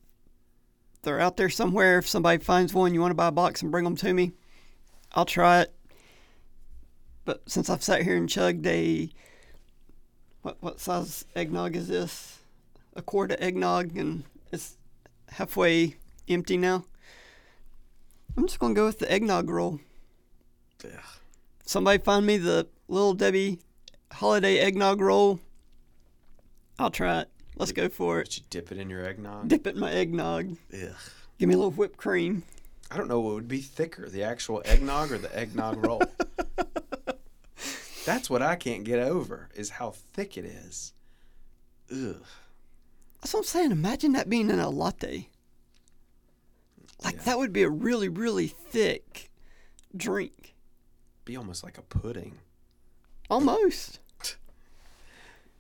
they're out there somewhere. If somebody finds one, you want to buy a box and bring them to me, I'll try it. But since I've sat here and chugged a, what what size eggnog is this? A quart of eggnog, and it's halfway empty now. I'm just gonna go with the eggnog roll. Ugh. Somebody find me the little Debbie holiday eggnog roll. I'll try it. Let's go for it. Did you dip it in your eggnog? Dip it in my eggnog. Ugh. Give me a little whipped cream. I don't know what would be thicker, the actual eggnog or the eggnog roll. That's what I can't get over is how thick it is. Ugh. That's what I'm saying. Imagine that being in a latte. Like Yeah. that would be a really, really thick drink. Be almost like a pudding. Almost.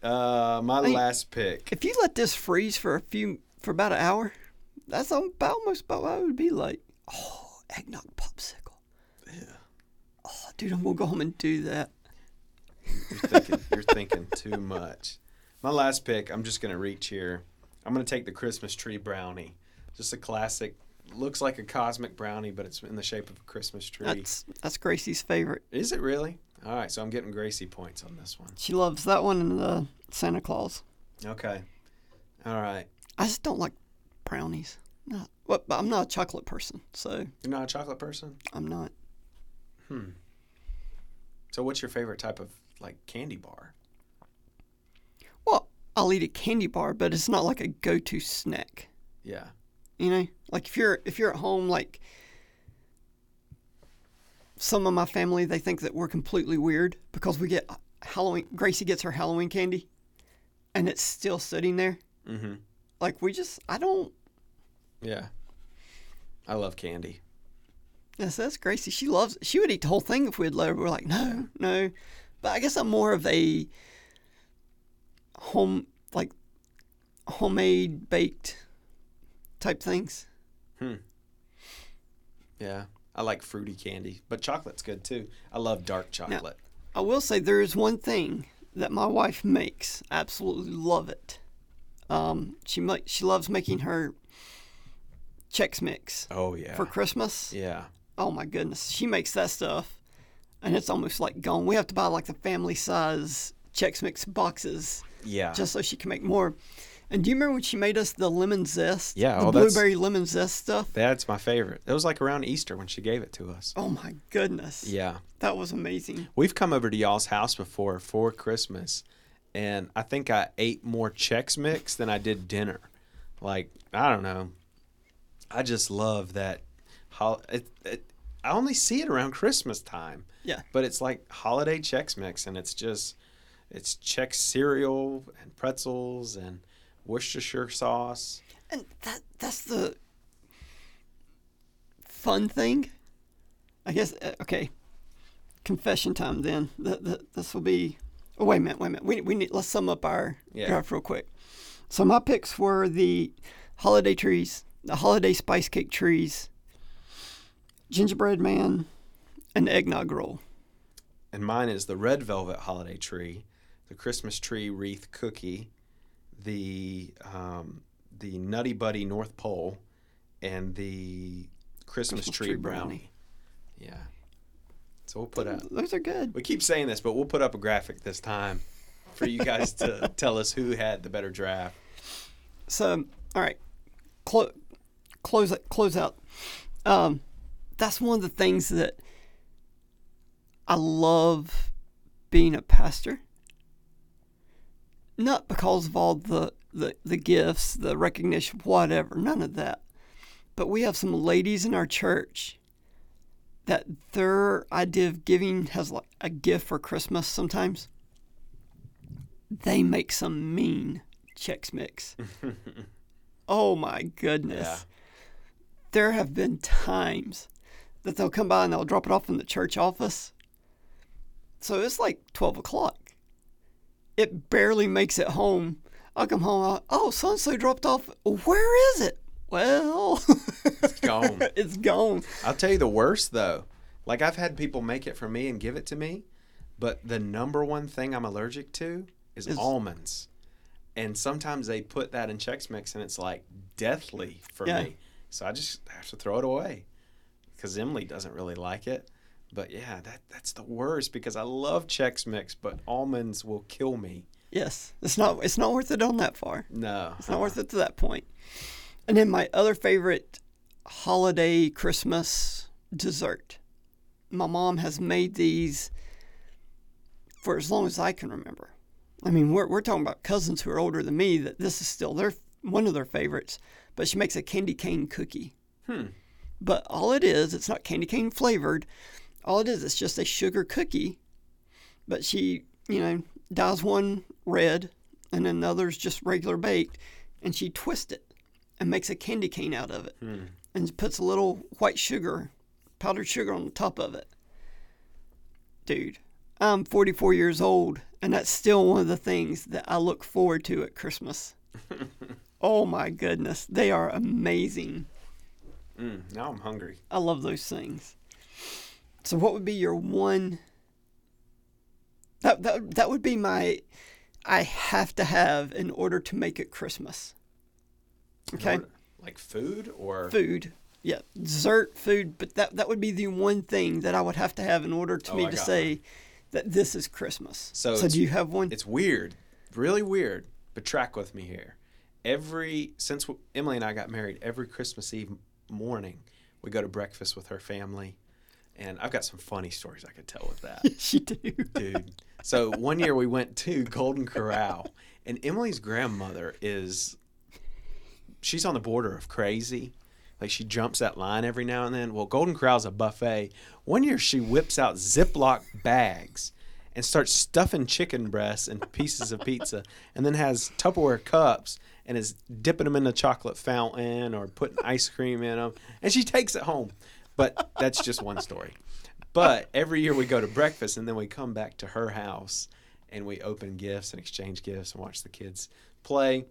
Uh, my Hey. last pick. If you let this freeze for a few for about an hour, that's about almost about what it would be like. Oh, eggnog popsicle. Yeah. Oh, dude, I'm gonna go home and do that. You're thinking, you're thinking too much. My last pick, I'm just going to reach here. I'm going to take the Christmas tree brownie. Just a classic. Looks like a cosmic brownie, but it's in the shape of a Christmas tree. That's that's Gracie's favorite. Is it really? All right, so I'm getting Gracie points on this one. She loves that one and the Santa Claus. Okay. All right. I just don't like brownies. Not what, but I'm not a chocolate person, so You're not a chocolate person? I'm not. Hmm. So what's your favorite type of like candy bar? I'll eat a candy bar, but it's not like a go-to snack. Yeah. You know, like if you're if you're at home, like some of my family, they think that we're completely weird because we get Halloween. Gracie gets her Halloween candy, and it's still sitting there. Mm-hmm. Like we just, I don't. Yeah. I love candy. Yes, that's Gracie. She loves. She would eat the whole thing if we'd let her. We're like, no, no. But I guess I'm more of a home, like homemade baked type things. Hmm. Yeah. I like fruity candy, but chocolate's good too. I love dark chocolate. I will say there is one thing that my wife makes. I absolutely love it. Um, she ma- she loves making her Chex Mix Oh yeah. for Christmas. yeah. Oh my goodness, she makes that stuff, and it's almost like gone. We have to buy like the family size Chex Mix boxes Yeah. just so she can make more. And do you remember when she made us the lemon zest? Yeah, the oh, blueberry lemon zest stuff. That's my favorite. It was like around Easter when she gave it to us. Oh my goodness, Yeah. that was amazing. We've come over to y'all's house before for Christmas, and I think I ate more Chex Mix than I did dinner. Like I don't know, I just love that. Hol- it, it, I only see it around Christmas time, Yeah. but it's like holiday Chex Mix, and it's just it's Chex cereal and pretzels and Worcestershire sauce. And that that's the fun thing. I guess uh, okay. Confession time then. The, the, this will be Oh wait a minute, wait a minute. We we need let's sum up our Yeah. draft real quick. So my picks were the holiday trees, the holiday spice cake trees, gingerbread man, and eggnog roll. And mine is the red velvet holiday tree, the Christmas tree wreath cookie, the um, the Nutty Buddy North Pole, and the Christmas, Christmas tree, tree brownie. brownie. Yeah. So we'll put up. Those are good. We keep saying this, but we'll put up a graphic this time for you guys to tell us who had the better draft. So, all right. clo- close close out. Um, that's one of the things that I love being a pastor. Not because of all the, the, the gifts, the recognition, whatever, none of that. But we have some ladies in our church that their idea of giving has like a gift for Christmas sometimes. They make some mean Chex Mix. oh my goodness. Yeah. There have been times that they'll come by and they'll drop it off in the church office. So it's like 12 o'clock. It barely makes it home. I'll come home. I'll, oh, so and so dropped off. Where is it? Well, It's gone. it's gone. I'll tell you the worst though. Like I've had people make it for me and give it to me, but the number one thing I'm allergic to is, Is- almonds. And sometimes they put that in Chex Mix and it's like deathly for Yeah. me. So I just have to throw it away because Emily doesn't really like it. But yeah, that that's the worst because I love Chex Mix, but almonds will kill me. Yes, it's not. It's not worth it on that far. No, It's not worth it to that point. And then my other favorite holiday Christmas dessert. My mom has made these for as long as I can remember. I mean, we're, we're talking about cousins who are older than me that this is still their one of their favorites. But she makes a candy cane cookie. Hmm. But all it is, it's not candy cane flavored. All it is, it's just a sugar cookie. But she, you know, dyes one red and then the other's just regular baked. And she twists it and makes a candy cane out of it Hmm. and puts a little white sugar, powdered sugar on the top of it. Dude, I'm 44 years old, and that's still one of the things that I look forward to at Christmas. oh my goodness, they are amazing. Mm, now I'm hungry. I love those things. So, what would be your one? That that that would be my. I have to have in order to make it Christmas. Okay, Or, Like food or food. Yeah, dessert, food, but that that would be the one thing that I would have to have in order to Oh, me I to say that this is Christmas. So so do you have one? It's weird, really weird, but track with me here. Every since Emily and I got married, every Christmas Eve morning, we go to breakfast with her family, and I've got some funny stories I could tell with that, she do. dude. So one year we went to Golden Corral, and Emily's grandmother is she's on the border of crazy. Like she jumps that line every now and then. Well, Golden Corral's a buffet. One year she whips out Ziploc bags and starts stuffing chicken breasts and pieces of pizza, and then has Tupperware cups and is dipping them in the chocolate fountain or putting ice cream in them, and she takes it home. But that's just one story. But every year we go to breakfast and then we come back to her house and we open gifts and exchange gifts and watch the kids play.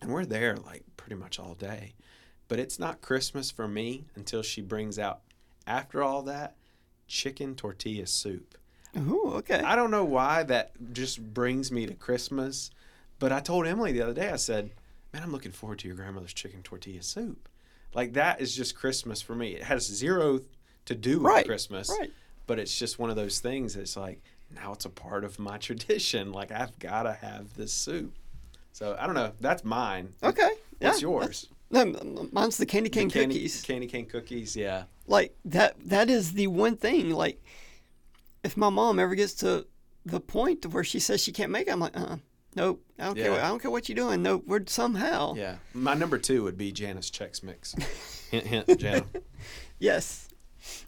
And we're there like pretty much all day. But it's not Christmas for me until she brings out, after all that, chicken tortilla soup. Ooh, okay. I don't know why that just brings me to Christmas. But I told Emily the other day, I said, Man, I'm looking forward to your grandmother's chicken tortilla soup. Like that is just Christmas for me. It has zero to do with Right, Christmas right. but it's just one of those things It's like now it's a part of my tradition like i've got to have this soup so i don't know that's mine Okay. what's yeah, yours No, mine's the candy cane The candy, cookies. candy cane cookies yeah like that that is the one thing like if my mom ever gets to the point where she says she can't make it i'm like uh nope. I don't care what, i don't care what you're doing. Nope. We're somehow yeah. My number two would be janice chex mix. Hint hint Jan. yes.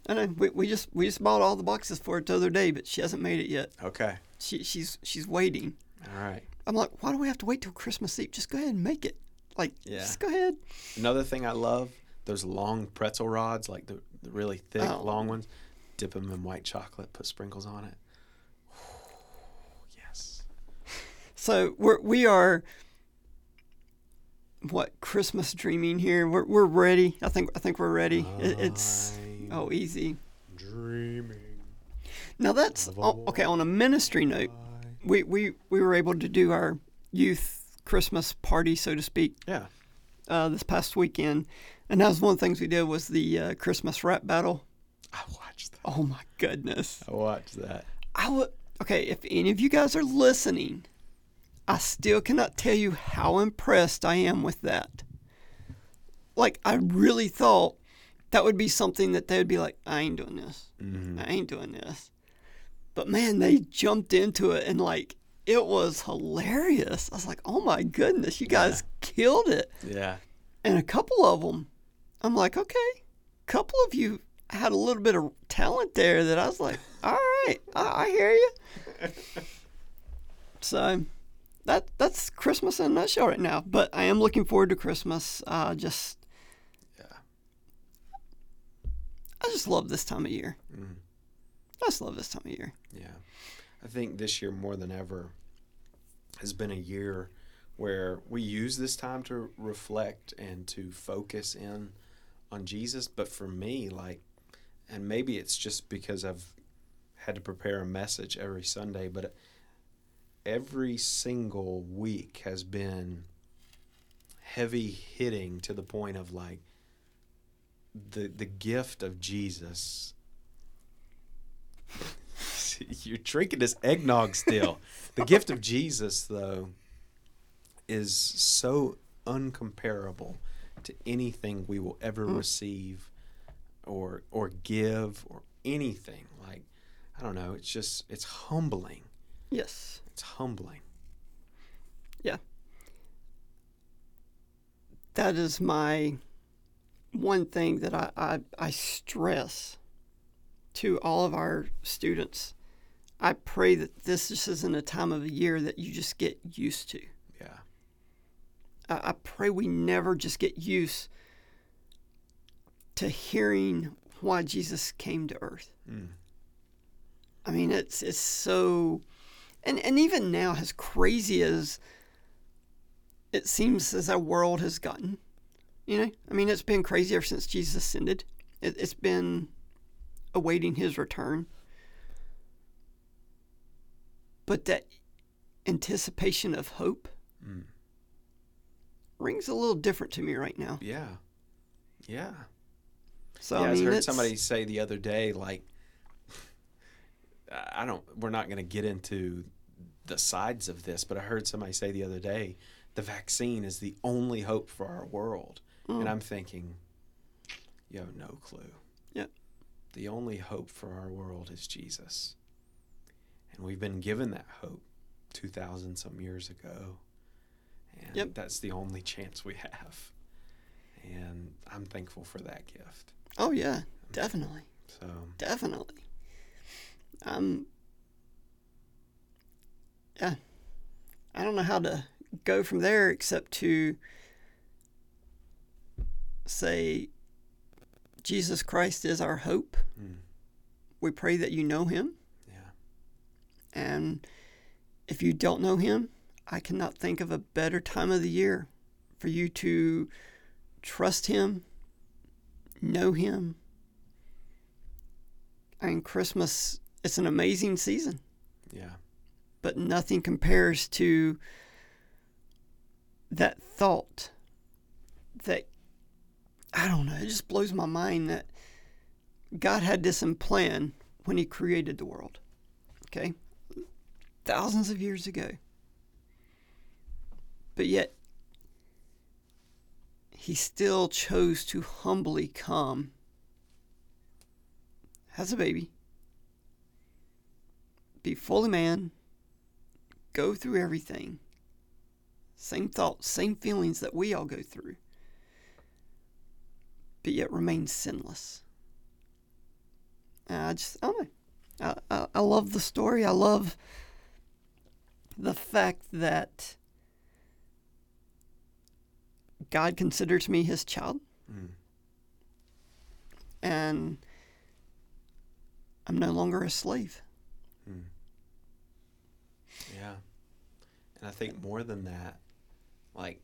I know. We, we just we just bought all the boxes for it the other day but she hasn't made it yet. Okay. She she's she's waiting. All right. I'm like why do we have to wait till christmas eve? Just go ahead and make it. Like Yeah. just go ahead. Another thing i love those long pretzel rods like the, the really thick Oh. long ones. Dip them in white chocolate put sprinkles on it yes So we're we are what Christmas dreaming here. We're we're ready. I think I think we're ready. It, it's oh easy. dreaming Now that's oh, okay. On a ministry note, we, we we were able to do our youth Christmas party, so to speak, yeah uh, this past weekend, and that was one of the things we did was the uh, Christmas rap battle. i watched that Oh my goodness! i watched that I would okay if any of you guys are listening. I still cannot tell you how impressed I am with that. like I really thought that would be something that they would be like, I ain't doing this. Mhm. I ain't doing this. But man, they jumped into it and like it was hilarious. I was like, oh my goodness, you guys killed it. Yeah. And a couple of them, I'm like, okay, a couple of you had a little bit of talent there that I was like, all right, I, I hear you. so that that's Christmas in a nutshell right now. But I am looking forward to Christmas. Uh, just, Yeah. I just love this time of year. Mhm. I just love this time of year. Yeah. I think this year more than ever has been a year where we use this time to reflect and to focus in on Jesus. But for me, like, and maybe it's just because I've had to prepare a message every Sunday, but every single week has been heavy hitting to the point of like the the gift of Jesus you're drinking this eggnog still. the gift of Jesus, though, is so uncomparable to anything we will ever Mm. receive or or give or anything. Like I don't know. It's just it's humbling. Yes. It's humbling. Yeah. That is my one thing that I, I, I stress to all of our students. I pray that this just isn't a time of the year that you just get used to. Yeah. I, I pray we never just get used to hearing why Jesus came to earth. Mm. I mean, it's it's so, and and even now, as crazy as it seems as our world has gotten, you know, I mean, it's been crazy ever since Jesus ascended. It, it's been awaiting His return, but that anticipation of hope Mm. rings a little different to me right now. Yeah. Yeah. So yeah, I I, heard somebody say the other day, like, I don't. We're not going to get into the sides of this, but I heard somebody say the other day, the vaccine is the only hope for our world, Mm. and I'm thinking, you have no clue. Yep. The only hope for our world is Jesus, and we've been given that hope two thousand some years ago, and Yep. that's the only chance we have, and I'm thankful for that gift. oh yeah, definitely. So. Definitely. Um. Yeah. I don't know how to go from there except to say Jesus Christ is our hope. Mm. We pray that you know him. Yeah. And if you don't know him, I cannot think of a better time of the year for you to trust him, know him. I mean, Christmas, it's an amazing season, Yeah. but nothing compares to that thought that, I don't know, it just blows my mind that God had this in plan when he created the world. Okay? Thousands of years ago. But yet, he still chose to humbly come as a baby, be fully man, go through everything. Same thoughts, same feelings that we all go through, but yet remain sinless. And I just, I don't know. I, I, I love the story. I love the fact that God considers me his child Mm. and I'm no longer a slave. Mm. Yeah. And I think more than that, like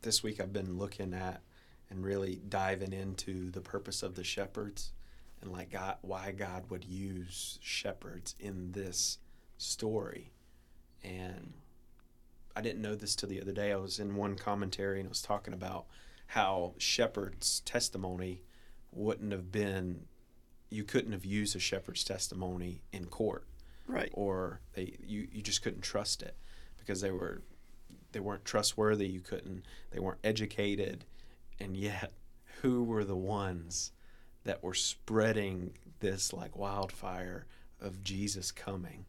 this week I've been looking at and really diving into the purpose of the shepherds and like God, why God would use shepherds in this story. And I didn't know this till the other day. I was in one commentary and it was talking about how shepherds' testimony wouldn't have been you couldn't have used a shepherd's testimony in court Right. or they you, you just couldn't trust it because they were they weren't trustworthy you couldn't they weren't educated And yet, who were the ones that were spreading this like wildfire of Jesus coming?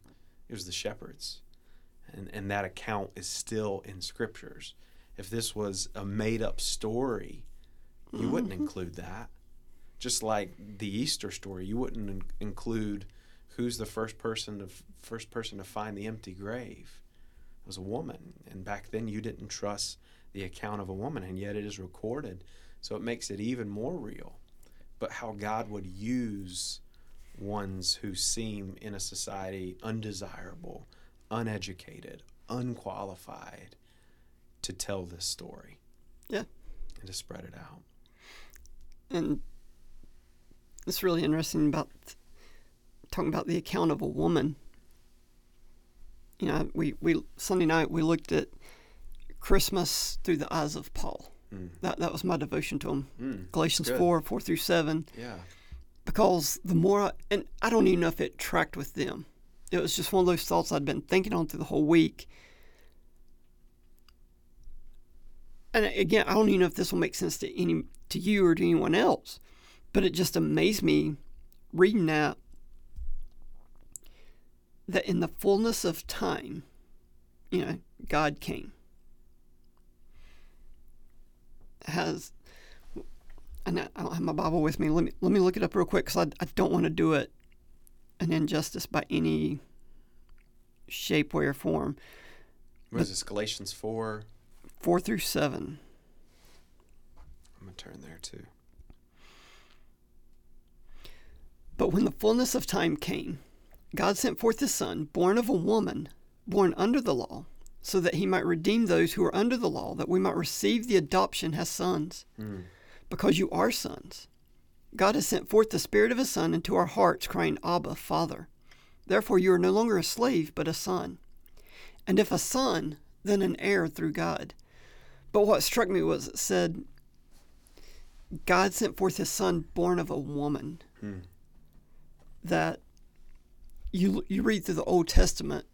It was the shepherds. And, and that account is still in scriptures. If this was a made up story, you wouldn't include that. Just like the Easter story, you wouldn't in- include who's the first person to first person to find the empty grave. Was a woman, and back then you didn't trust the account of a woman, and yet it is recorded, so it makes it even more real. But how God would use ones who seem in a society undesirable, uneducated, unqualified to tell this story. Yeah. And to spread it out. And it's really interesting about talking about the account of a woman. You know, we, we Sunday night we looked at Christmas through the eyes of Paul. Mm. That that was my devotion to him. Mm. Galatians good. four four through seven. Yeah. Because the more I, and I don't even know if it tracked with them. It was just one of those thoughts I'd been thinking on through the whole week. And again, I don't even know if this will make sense to any to you or to anyone else, but it just amazed me reading that that in the fullness of time, you know, God came. Has and I don't have my Bible with me. Let me let me look it up real quick because I, I don't want to do it an injustice by any shape, way, or form. What is this? Galatians 4. Four through seven. I'm going to turn there too. But when the fullness of time came, God sent forth his Son, born of a woman, born under the law, so that he might redeem those who are under the law, that we might receive the adoption as sons. Mm. Because you are sons. God has sent forth the Spirit of his Son into our hearts, crying, Abba, Father. Therefore you are no longer a slave, but a son. And if a son, then an heir through God. But what struck me was it said, God sent forth his Son, born of a woman. Hmm. That you you read through the Old Testament,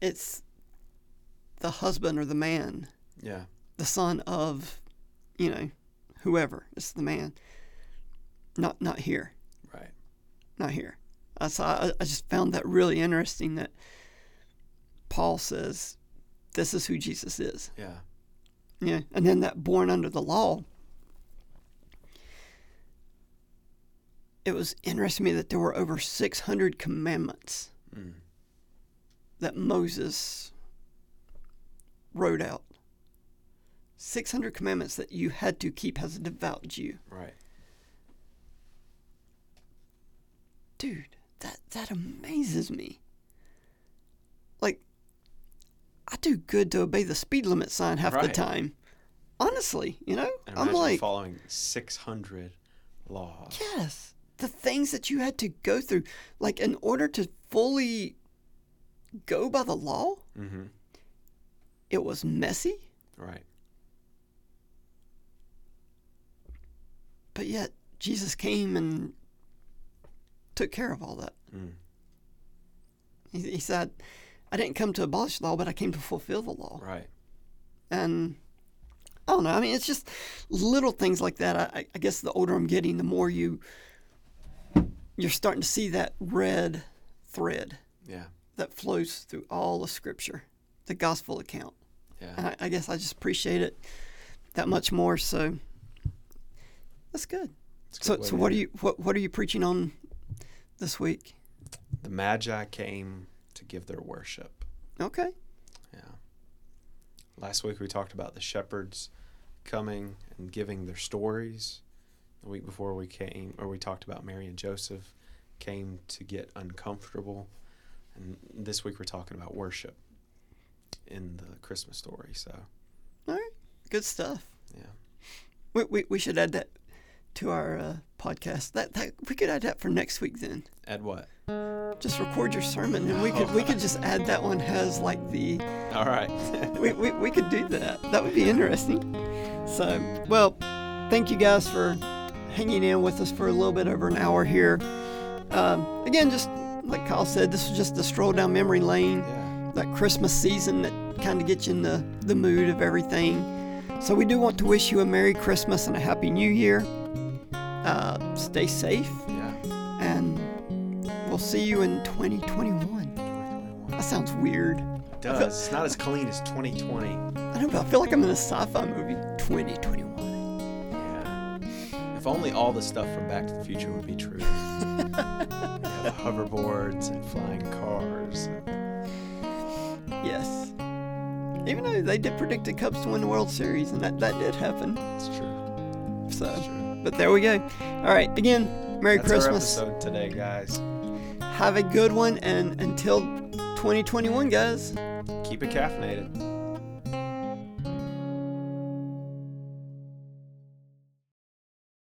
it's the husband or the man, Yeah. the son of, you know, whoever. It's the man. Not not here. Right. Not here. I saw. I, I just found that really interesting that Paul says, "This is who Jesus is." Yeah. Yeah, and then that born under the law. It was interesting to me that there were over 600 commandments Mm. that Moses wrote out. 600 commandments that you had to keep as a devout Jew. Right. Dude, that, that amazes me. Like, I do good to obey the speed limit sign half the time. Honestly, you know? And I'm like, following 600 laws. yes, the things that you had to go through. Like, in order to fully go by the law, Mm-hmm. it was messy, Right. but yet Jesus came and took care of all that. Mm. He, he said, I didn't come to abolish the law, but I came to fulfill the law. Right. And I don't know. I mean, it's just little things like that. I- I, I guess the older I'm getting, the more you you're starting to see that red thread Yeah. that flows through all of Scripture, the gospel account. And Yeah. I, I guess I just appreciate it that much more. So that's good. A So, so what are you what what are you preaching on this week? The Magi came to give their worship. Okay. Yeah. Last week we talked about the shepherds coming and giving their stories. The week before we came, or we talked about Mary and Joseph came to get uncomfortable. And this week we're talking about worship in the Christmas story. So, All right. Good stuff. yeah. We, we, we should add that to our uh, podcast. That, that we could add that for next week then. Add what? Just record your sermon and we could we could just add that one has like the All right. we, we, we could do that. That would be interesting. So, well, thank you guys for hanging in with us for a little bit over an hour here. Um, again, just like Kyle said, this was just a stroll down memory lane. yeah. That Christmas season that kind of gets you in the, the mood of everything. So we do want to wish you a Merry Christmas and a Happy New Year. Uh, stay safe, Yeah. and we'll see you in 2021. 2021. That sounds weird. It does. It's not as clean as 2020. I don't know. I feel like I'm in a sci-fi movie. 2021. If only all the stuff from Back to the Future would be true. Have hoverboards and flying cars. Yes. Even though they did predict the Cubs to win the World Series, and that, that did happen. It's true. So, It's true. but there we go. All right. Again, Merry That's Christmas. our episode today, guys. Have a good one, and until 2021, guys. Keep it caffeinated.